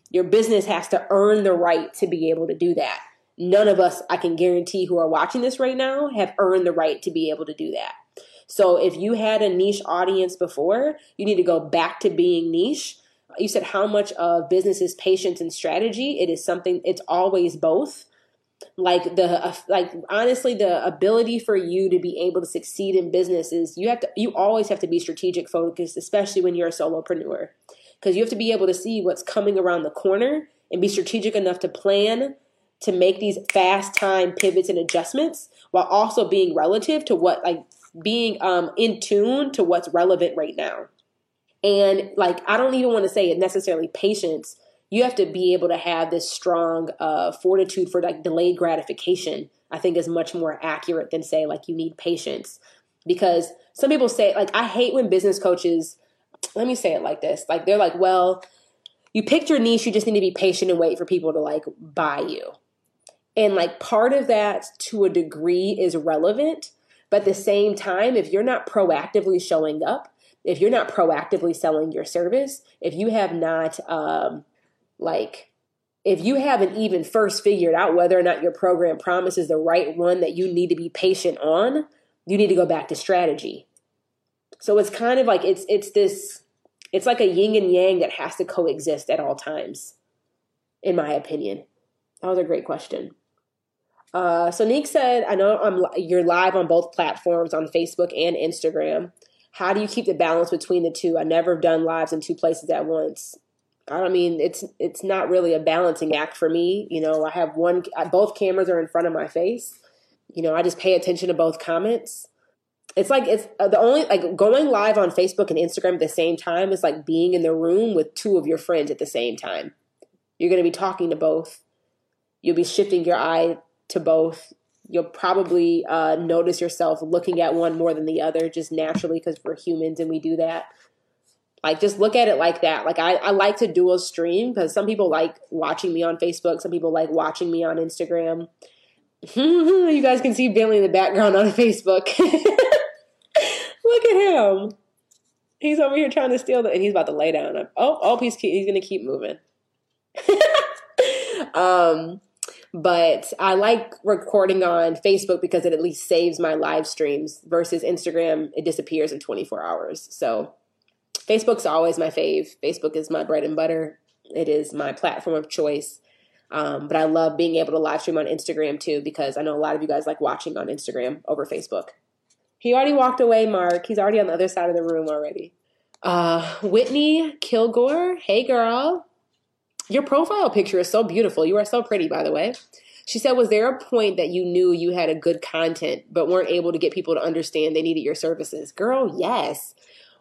Your business has to earn the right to be able to do that. None of us, I can guarantee, who are watching this right now have earned the right to be able to do that. So if you had a niche audience before, you need to go back to being niche. You said how much of business is patience and strategy. It is something, it's always both like the like honestly the ability for you to be able to succeed in business is you have to you always have to be strategic focused especially when you're a solopreneur because you have to be able to see what's coming around the corner and be strategic enough to plan to make these fast time pivots and adjustments while also being relative to what like being um in tune to what's relevant right now. And like i don't even want to say it necessarily patience. You have to be able to have this strong uh, fortitude for like delayed gratification i think is much more accurate than say like you need patience. Because some people say like i hate when business coaches let me say it like this like they're like well you picked your niche you just need to be patient and wait for people to like buy you. And like part of that to a degree is relevant but at the same time if you're not proactively showing up if you're not proactively selling your service if you have not um like if you haven't even first figured out whether or not your program promises the right one that you need to be patient on you need to go back to strategy so it's kind of like it's it's this it's like a yin and yang that has to coexist at all times, in my opinion. That was a great question. Uh, so Nick said, "I know I'm you're live on both platforms on Facebook and Instagram. How do you keep the balance between the two? I never have done lives in two places at once. I mean, it's it's not really a balancing act for me. You know, I have one. Both cameras are in front of my face. You know, I just pay attention to both comments it's like it's uh, the only like going live on Facebook and Instagram at the same time is like being in the room with two of your friends at the same time. You're going to be talking to both. You'll be shifting your eye to both. You'll probably uh, notice yourself looking at one more than the other just naturally because we're humans and we do that. Like, just look at it like that. Like, I, I like to dual stream because some people like watching me on Facebook, some people like watching me on Instagram. you guys can see Billy in the background on Facebook. look at him. He's over here trying to steal the, and he's about to lay down. Oh, oh, he's he's gonna keep moving. um, but I like recording on Facebook because it at least saves my live streams versus Instagram. It disappears in 24 hours. So Facebook's always my fave. Facebook is my bread and butter. It is my platform of choice. Um, but I love being able to live stream on Instagram too because I know a lot of you guys like watching on Instagram over Facebook. He already walked away, Mark. He's already on the other side of the room already. Uh, Whitney Kilgore, hey girl. Your profile picture is so beautiful. You are so pretty, by the way. She said, Was there a point that you knew you had a good content but weren't able to get people to understand they needed your services? Girl, yes.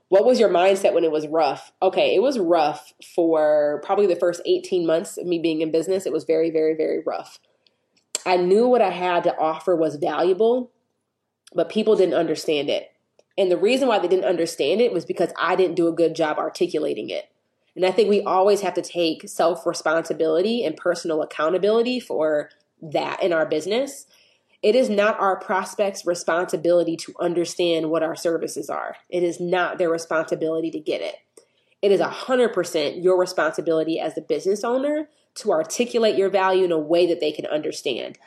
What was your mindset when it was rough? Okay, it was rough for probably the first 18 months of me being in business. It was very, very, very rough. I knew what I had to offer was valuable, but people didn't understand it. And the reason why they didn't understand it was because I didn't do a good job articulating it. And I think we always have to take self responsibility and personal accountability for that in our business. It is not our prospects' responsibility to understand what our services are. It is not their responsibility to get it. It is 100% your responsibility as the business owner to articulate your value in a way that they can understand.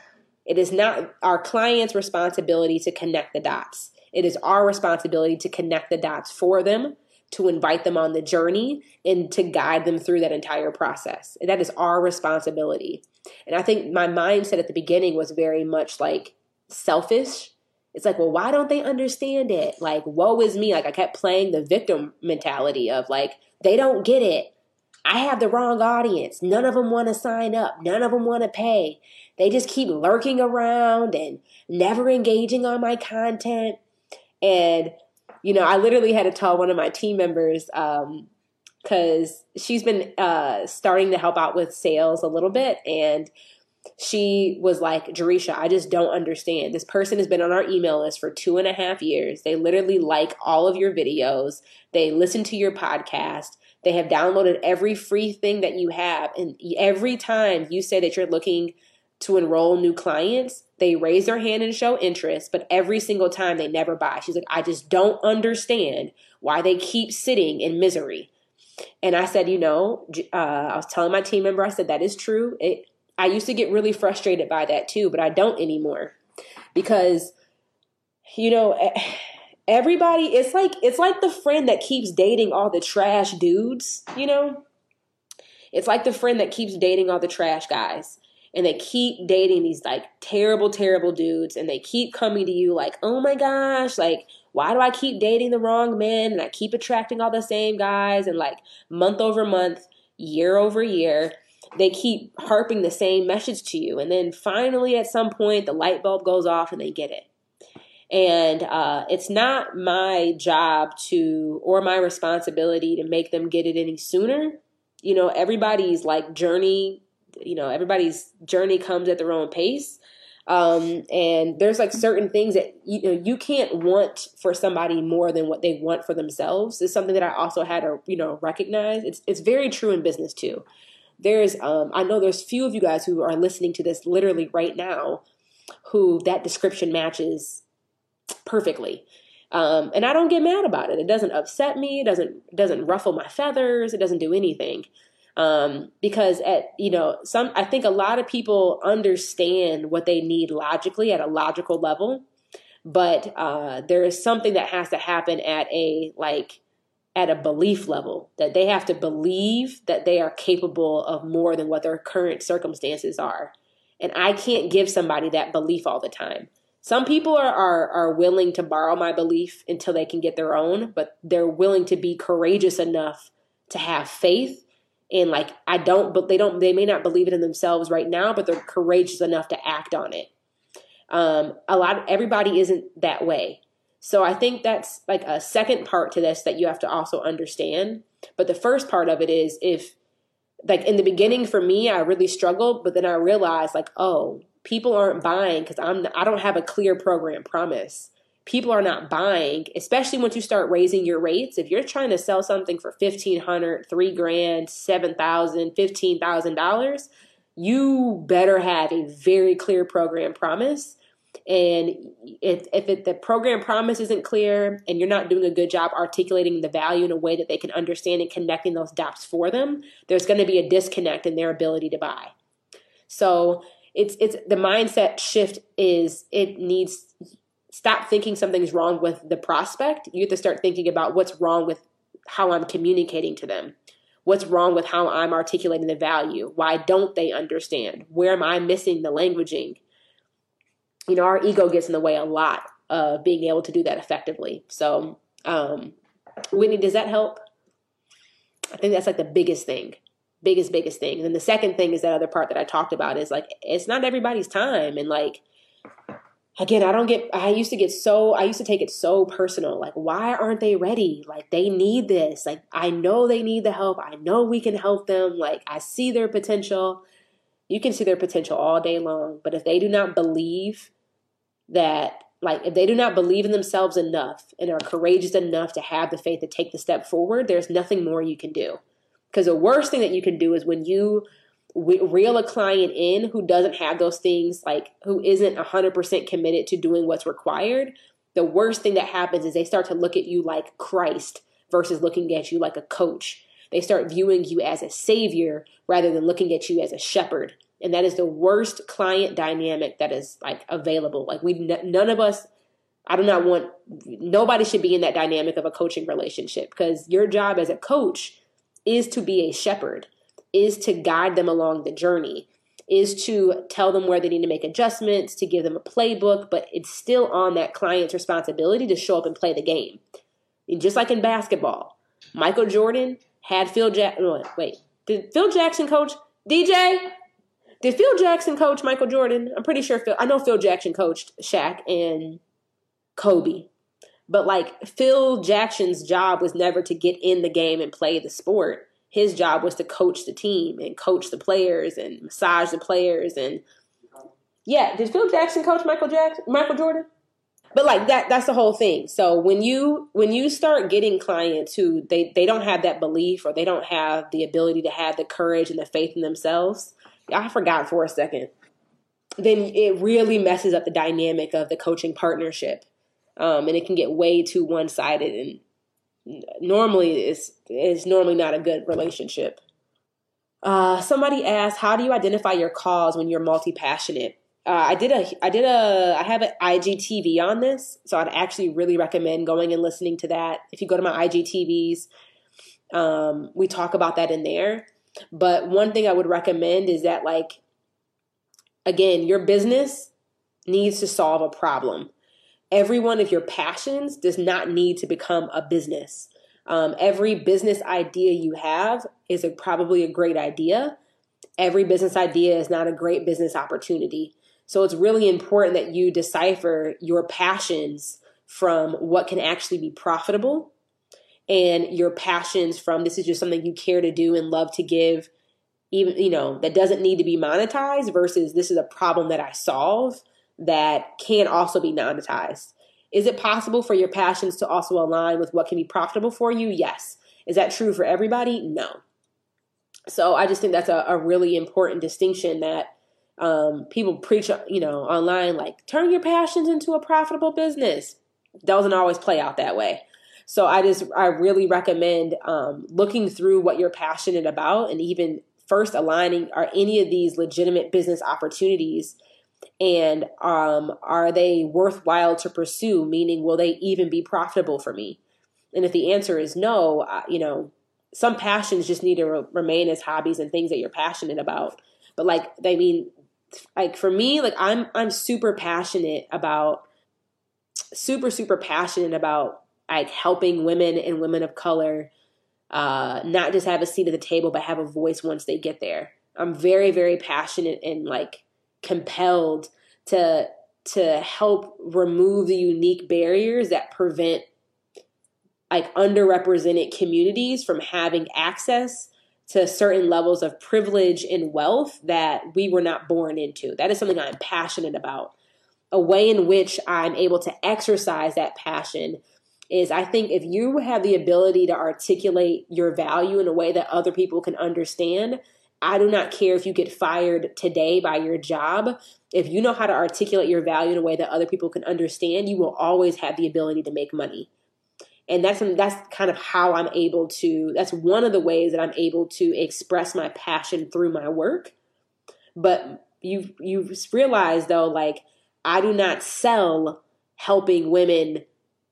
It is not our client's responsibility to connect the dots. It is our responsibility to connect the dots for them, to invite them on the journey, and to guide them through that entire process. And that is our responsibility. And I think my mindset at the beginning was very much like selfish. It's like, well, why don't they understand it? Like, woe is me. Like, I kept playing the victim mentality of like, they don't get it. I have the wrong audience. None of them want to sign up. None of them want to pay. They just keep lurking around and never engaging on my content. And, you know, I literally had to tell one of my team members, um, because she's been uh, starting to help out with sales a little bit. And she was like, Jerisha, I just don't understand. This person has been on our email list for two and a half years. They literally like all of your videos, they listen to your podcast. They have downloaded every free thing that you have. And every time you say that you're looking to enroll new clients, they raise their hand and show interest, but every single time they never buy. She's like, I just don't understand why they keep sitting in misery. And I said, you know, uh, I was telling my team member, I said, that is true. It, I used to get really frustrated by that too, but I don't anymore because, you know, everybody, it's like, it's like the friend that keeps dating all the trash dudes, you know? It's like the friend that keeps dating all the trash guys and they keep dating these like terrible, terrible dudes and they keep coming to you like, oh my gosh, like, why do I keep dating the wrong men and I keep attracting all the same guys and like month over month, year over year, they keep harping the same message to you. And then finally, at some point, the light bulb goes off and they get it. And uh, it's not my job to, or my responsibility to make them get it any sooner. You know, everybody's like journey you know everybody's journey comes at their own pace um, and there's like certain things that you know you can't want for somebody more than what they want for themselves is something that I also had to you know recognize. It's it's very true in business too. There's um, I know there's few of you guys who are listening to this literally right now who that description matches perfectly. Um, and I don't get mad about it. It doesn't upset me. It doesn't doesn't ruffle my feathers. It doesn't do anything um, because at you know some i think a lot of people understand what they need logically at a logical level but uh, there is something that has to happen at a like at a belief level that they have to believe that they are capable of more than what their current circumstances are. And i can't give somebody that belief all the time. Some people are, are are willing to borrow my belief until they can get their own but they're willing to be courageous enough to have faith and like I don't but they don't they may not believe it in themselves right now but they're courageous enough to act on it. Um a lot everybody isn't that way. So I think that's like a second part to this that you have to also understand. But the first part of it is if like in the beginning for me I really struggled but then I realized like oh people aren't buying because I'm I don't have a clear program promise. People are not buying, especially once you start raising your rates. If you're trying to sell something for fifteen hundred, three grand, seven thousand, fifteen thousand dollars, you better have a very clear program promise. And if, if it, the program promise isn't clear and you're not doing a good job articulating the value in a way that they can understand and connecting those dots for them, there's going to be a disconnect in their ability to buy. So it's it's the mindset shift is it needs stop thinking something's wrong with the prospect. You have to start thinking about what's wrong with how I'm communicating to them. What's wrong with how I'm articulating the value? Why don't they understand? Where am I missing the languaging? You know, our ego gets in the way a lot of being able to do that effectively. So, um, Whitney, does that help? I think that's like the biggest thing biggest biggest thing and then the second thing is that other part that i talked about is like it's not everybody's time and like again i don't get i used to get so i used to take it so personal like why aren't they ready? Like they need this. Like i know they need the help. I know we can help them. Like i see their potential. You can see their potential all day long but if they do not believe that like if they do not believe in themselves enough and are courageous enough to have the faith to take the step forward there's nothing more you can do. Because the worst thing that you can do is when you reel a client in who doesn't have those things, like who isn't 100% committed to doing what's required. The worst thing that happens is they start to look at you like Christ versus looking at you like a coach. They start viewing you as a savior rather than looking at you as a shepherd. And that is the worst client dynamic that is like available. Like we none of us I do not want nobody should be in that dynamic of a coaching relationship because your job as a coach is to be a shepherd, is to guide them along the journey, is to tell them where they need to make adjustments, to give them a playbook, but it's still on that client's responsibility to show up and play the game. And just like in basketball, Michael Jordan had Phil Jackson. Uh, wait, did Phil Jackson coach DJ? Did Phil Jackson coach Michael Jordan? I'm pretty sure Phil. I know Phil Jackson coached Shaq and Kobe. But like Phil Jackson's job was never to get in the game and play the sport. His job was to coach the team and coach the players and massage the players and yeah, did Phil Jackson coach Michael Jackson Michael Jordan? But like that that's the whole thing. So when you when you start getting clients who they they don't have that belief or they don't have the ability to have the courage and the faith in themselves, I forgot for a second. Then it really messes up the dynamic of the coaching partnership um, and it can get way too one sided. And normally, is it's normally not a good relationship. Uh, somebody asked, "How do you identify your cause when you're multi passionate?" Uh, I did a I did a I have an IGTV on this, so I'd actually really recommend going and listening to that. If you go to my IGTVs, um, we talk about that in there. But one thing I would recommend is that like again, your business needs to solve a problem every one of your passions does not need to become a business. Um, every business idea you have is a, probably a great idea. Every business idea is not a great business opportunity. So it's really important that you decipher your passions from what can actually be profitable and your passions from this is just something you care to do and love to give even you know that doesn't need to be monetized versus this is a problem that I solve that can also be monetized. Is it possible for your passions to also align with what can be profitable for you? Yes. Is that true for everybody? No. So I just think that's a, a really important distinction that um, people preach, you know, online, like turn your passions into a profitable business. Doesn't always play out that way. So I just, I really recommend um, looking through what you're passionate about and even first aligning are any of these legitimate business opportunities and um, are they worthwhile to pursue? Meaning will they even be profitable for me? And if the answer is no uh, you know some passions just need to re- remain as hobbies and things that you're passionate about. But like i mean like for me like i'm i'm super passionate about super super passionate about like helping women and women of color uh not just have a seat at the table but have a voice once they get there. I'm very very passionate and like compelled to to help remove the unique barriers that prevent like underrepresented communities from having access to certain levels of privilege and wealth that we were not born into. That is something I'm passionate about. A way in which I'm able to exercise that passion is I think if you have the ability to articulate your value in a way that other people can understand, I do not care if you get fired today by your job. If you know how to articulate your value in a way that other people can understand, you will always have the ability to make money. And that's that's kind of how I'm able to that's one of the ways that I'm able to express my passion through my work. But you you realize though like I do not sell helping women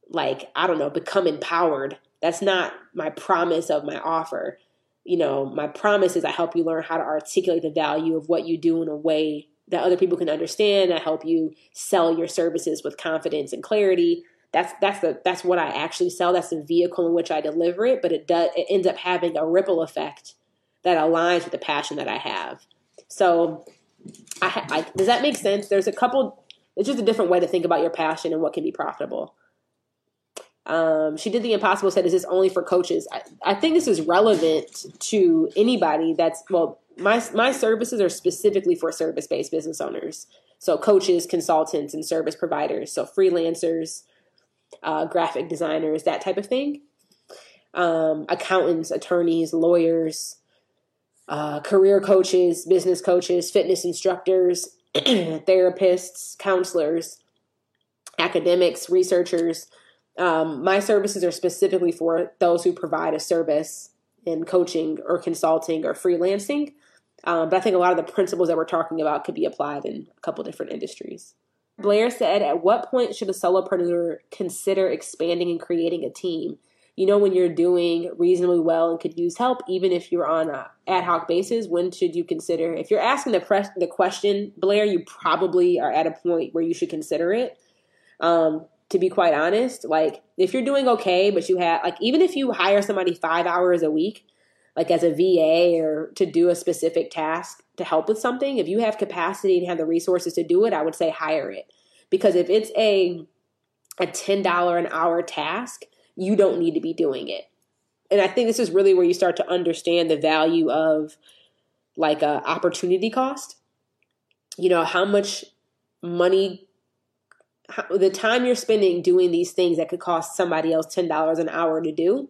like I don't know become empowered. That's not my promise of my offer you know my promise is I help you learn how to articulate the value of what you do in a way that other people can understand I help you sell your services with confidence and clarity that's that's the that's what I actually sell. That's the vehicle in which I deliver it, but it does it ends up having a ripple effect that aligns with the passion that I have. So, I, I does that make sense? There's a couple. It's just a different way to think about your passion and what can be profitable. Um, she did the impossible. Said, "Is this only for coaches?" I, I think this is relevant to anybody that's well. My my services are specifically for service based business owners, so coaches, consultants, and service providers. So freelancers, uh, graphic designers, that type of thing. Um, accountants, attorneys, lawyers, uh, career coaches, business coaches, fitness instructors, therapists, counselors, academics, researchers. Um, my services are specifically for those who provide a service in coaching or consulting or freelancing. Um, but I think a lot of the principles that we're talking about could be applied in a couple different industries. Blair said, At what point should a solopreneur consider expanding and creating a team? You know, when you're doing reasonably well and could use help, even if you're on a ad hoc basis, when should you consider? If you're asking the, press, the question, Blair, you probably are at a point where you should consider it. Um, to be quite honest, like if you're doing okay, but you have, like, even if you hire somebody five hours a week, like as a VA or to do a specific task to help with something, if you have capacity and have the resources to do it, I would say hire it. Because if it's a a $10 an hour task, you don't need to be doing it. And I think this is really where you start to understand the value of like a opportunity cost. You know, how much money the time you're spending doing these things that could cost somebody else $10 an hour to do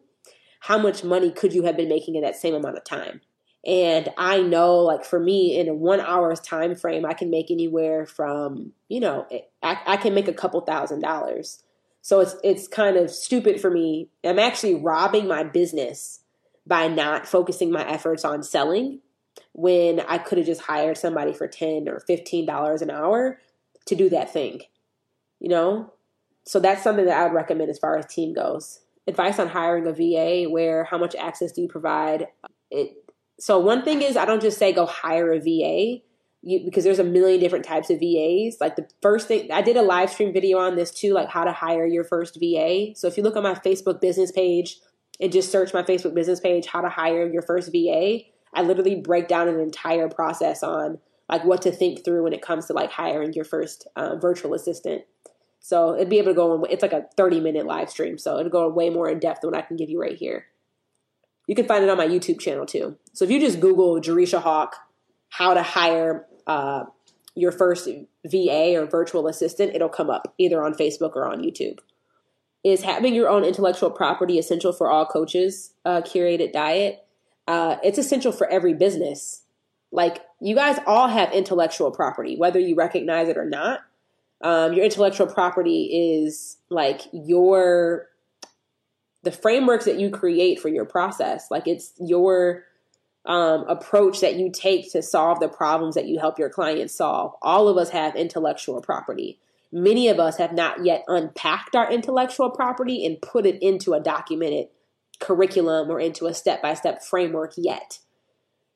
how much money could you have been making in that same amount of time? And I know, like for me, in a one hour's time frame, I can make anywhere from, you know, I, I can make a couple thousand dollars. So it's it's kind of stupid for me. I'm actually robbing my business by not focusing my efforts on selling when I could have just hired somebody for ten or fifteen dollars an hour to do that thing. You know? So that's something that I would recommend as far as team goes advice on hiring a VA where how much access do you provide? It so one thing is I don't just say go hire a VA you, because there's a million different types of VAs. Like the first thing I did a live stream video on this too, like how to hire your first VA. So if you look on my Facebook business page and just search my Facebook business page, how to hire your first VA, I literally break down an entire process on like what to think through when it comes to like hiring your first uh, virtual assistant. So it'd be able to go in, it's like a 30 minute live stream. So it'll go way more in depth than what I can give you right here. You can find it on my YouTube channel too. So if you just Google Jerisha Hawk, how to hire uh, your first VA or virtual assistant, it'll come up either on Facebook or on YouTube. Is having your own intellectual property essential for all coaches? Uh, curated diet. Uh, it's essential for every business. Like you guys all have intellectual property, whether you recognize it or not um, your intellectual property is like your the frameworks that you create for your process. Like it's your um, approach that you take to solve the problems that you help your clients solve. All of us have intellectual property. Many of us have not yet unpacked our intellectual property and put it into a documented curriculum or into a step-by-step framework yet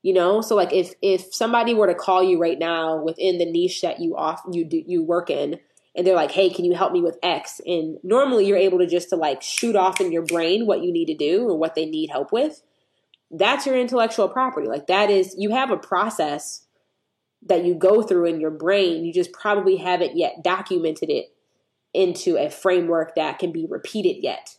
you know? So like if if somebody were to call you right now within the niche that you off you do you work in and they're like hey can you help me with x? And normally you're able to just to like shoot off in your brain what you need to do or what they need help with. That's your intellectual property. Like that is you have a process that you go through in your brain. You just probably haven't yet documented it into a framework that can be repeated yet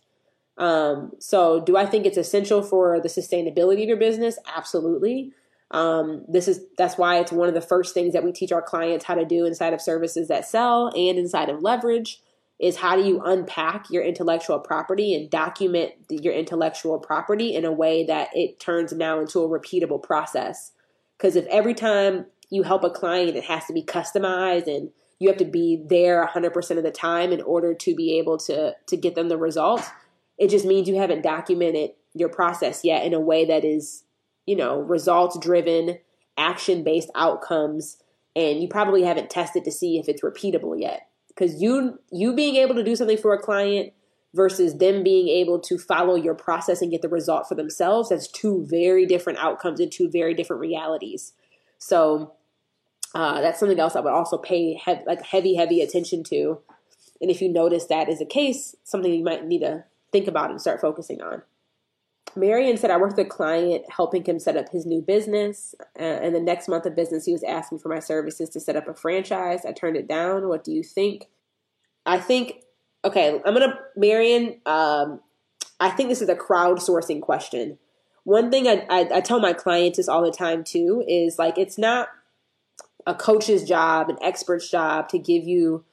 Um, so, do I think it's essential for the sustainability of your business? Absolutely. Um, this is that's why it's one of the first things that we teach our clients how to do inside of services that sell and inside of leverage is how do you unpack your intellectual property and document your intellectual property in a way that it turns now into a repeatable process. Because if every time you help a client, it has to be customized and you have to be there 100% of the time in order to be able to to get them the results, it just means you haven't documented your process yet in a way that is, you know, results driven, action based outcomes, and you probably haven't tested to see if it's repeatable yet. Because you you being able to do something for a client versus them being able to follow your process and get the result for themselves that's two very different outcomes and two very different realities. So uh, that's something else i would also pay he- like heavy heavy attention to. And if you notice that is a case something you might need to think about and start focusing on Marion said, I worked with a client helping him set up his new business. Uh, and the next month of business, he was asking for my services to set up a franchise. I turned it down. What do you think? I think, okay, I'm going to, Marion, um, I think this is a crowdsourcing question. One thing I, I, I tell my clients all the time too is like, it's not a coach's job, an expert's job to give you,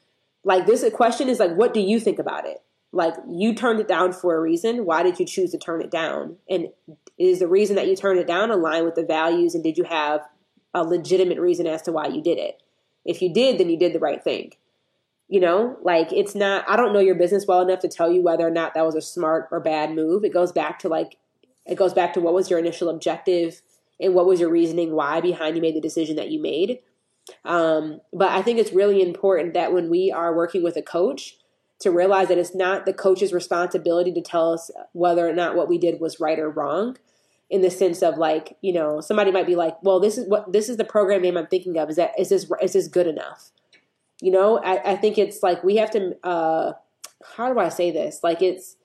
like, this question is like, what do you think about it? Like you turned it down for a reason. Why did you choose to turn it down? And is the reason that you turned it down aligned with the values? And did you have a legitimate reason as to why you did it? If you did then you did the right thing. You know like it's not i don't know your business well enough to tell you whether or not that was a smart or bad move. It goes back to like it goes back to what was your initial objective and what was your reasoning why behind you made the decision that you made. Um, but i think it's really important that when we are working with a coach to realize that it's not the coach's responsibility to tell us whether or not what we did was right or wrong in the sense of like you know somebody might be like well this is what this is the program name i'm thinking of. Is that is this is this good enough? You know i, I think it's like we have to uh how do i say this? Like it's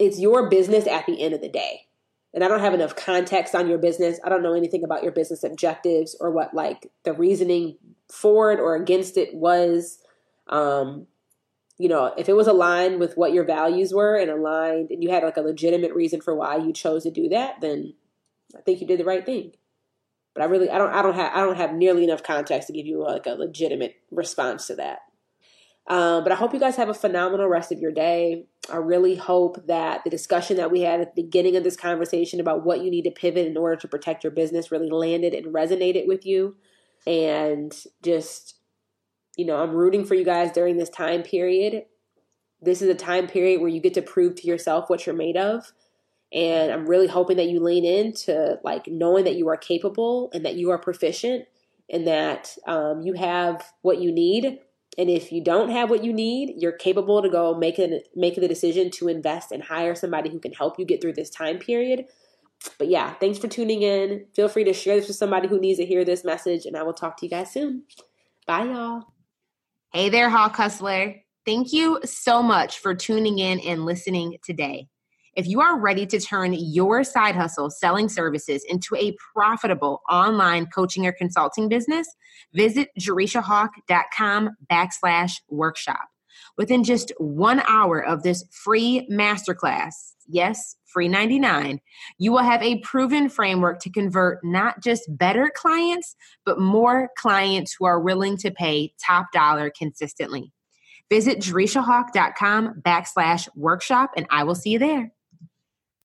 it's your business at the end of the day. And i don't have enough context on your business. I don't know anything about your business objectives or what like the reasoning for it or against it was. Um you know, if it was aligned with what your values were and aligned and you had like a legitimate reason for why you chose to do that, then I think you did the right thing. But I really I don't I don't have I don't have nearly enough context to give you like a legitimate response to that. Um, but I hope you guys have a phenomenal rest of your day. I really hope that the discussion that we had at the beginning of this conversation about what you need to pivot in order to protect your business really landed and resonated with you. And just you know, I'm rooting for you guys during this time period. This is a time period where you get to prove to yourself what you're made of. And I'm really hoping that you lean into like knowing that you are capable and that you are proficient and that um, you have what you need. And if you don't have what you need, you're capable to go make an make the decision to invest and hire somebody who can help you get through this time period. But yeah, thanks for tuning in. Feel free to share this with somebody who needs to hear this message, and I will talk to you guys soon. Bye, y'all. Hey there, Hawk Hustler. Thank you so much for tuning in and listening today. If you are ready to turn your side hustle selling services into a profitable online coaching or consulting business, visit jerishahawk.com backslash workshop. Within just one hour of this free masterclass, yes, free 99, you will have a proven framework to convert not just better clients, but more clients who are willing to pay top dollar consistently. Visit jerishahawk.com backslash workshop and I will see you there.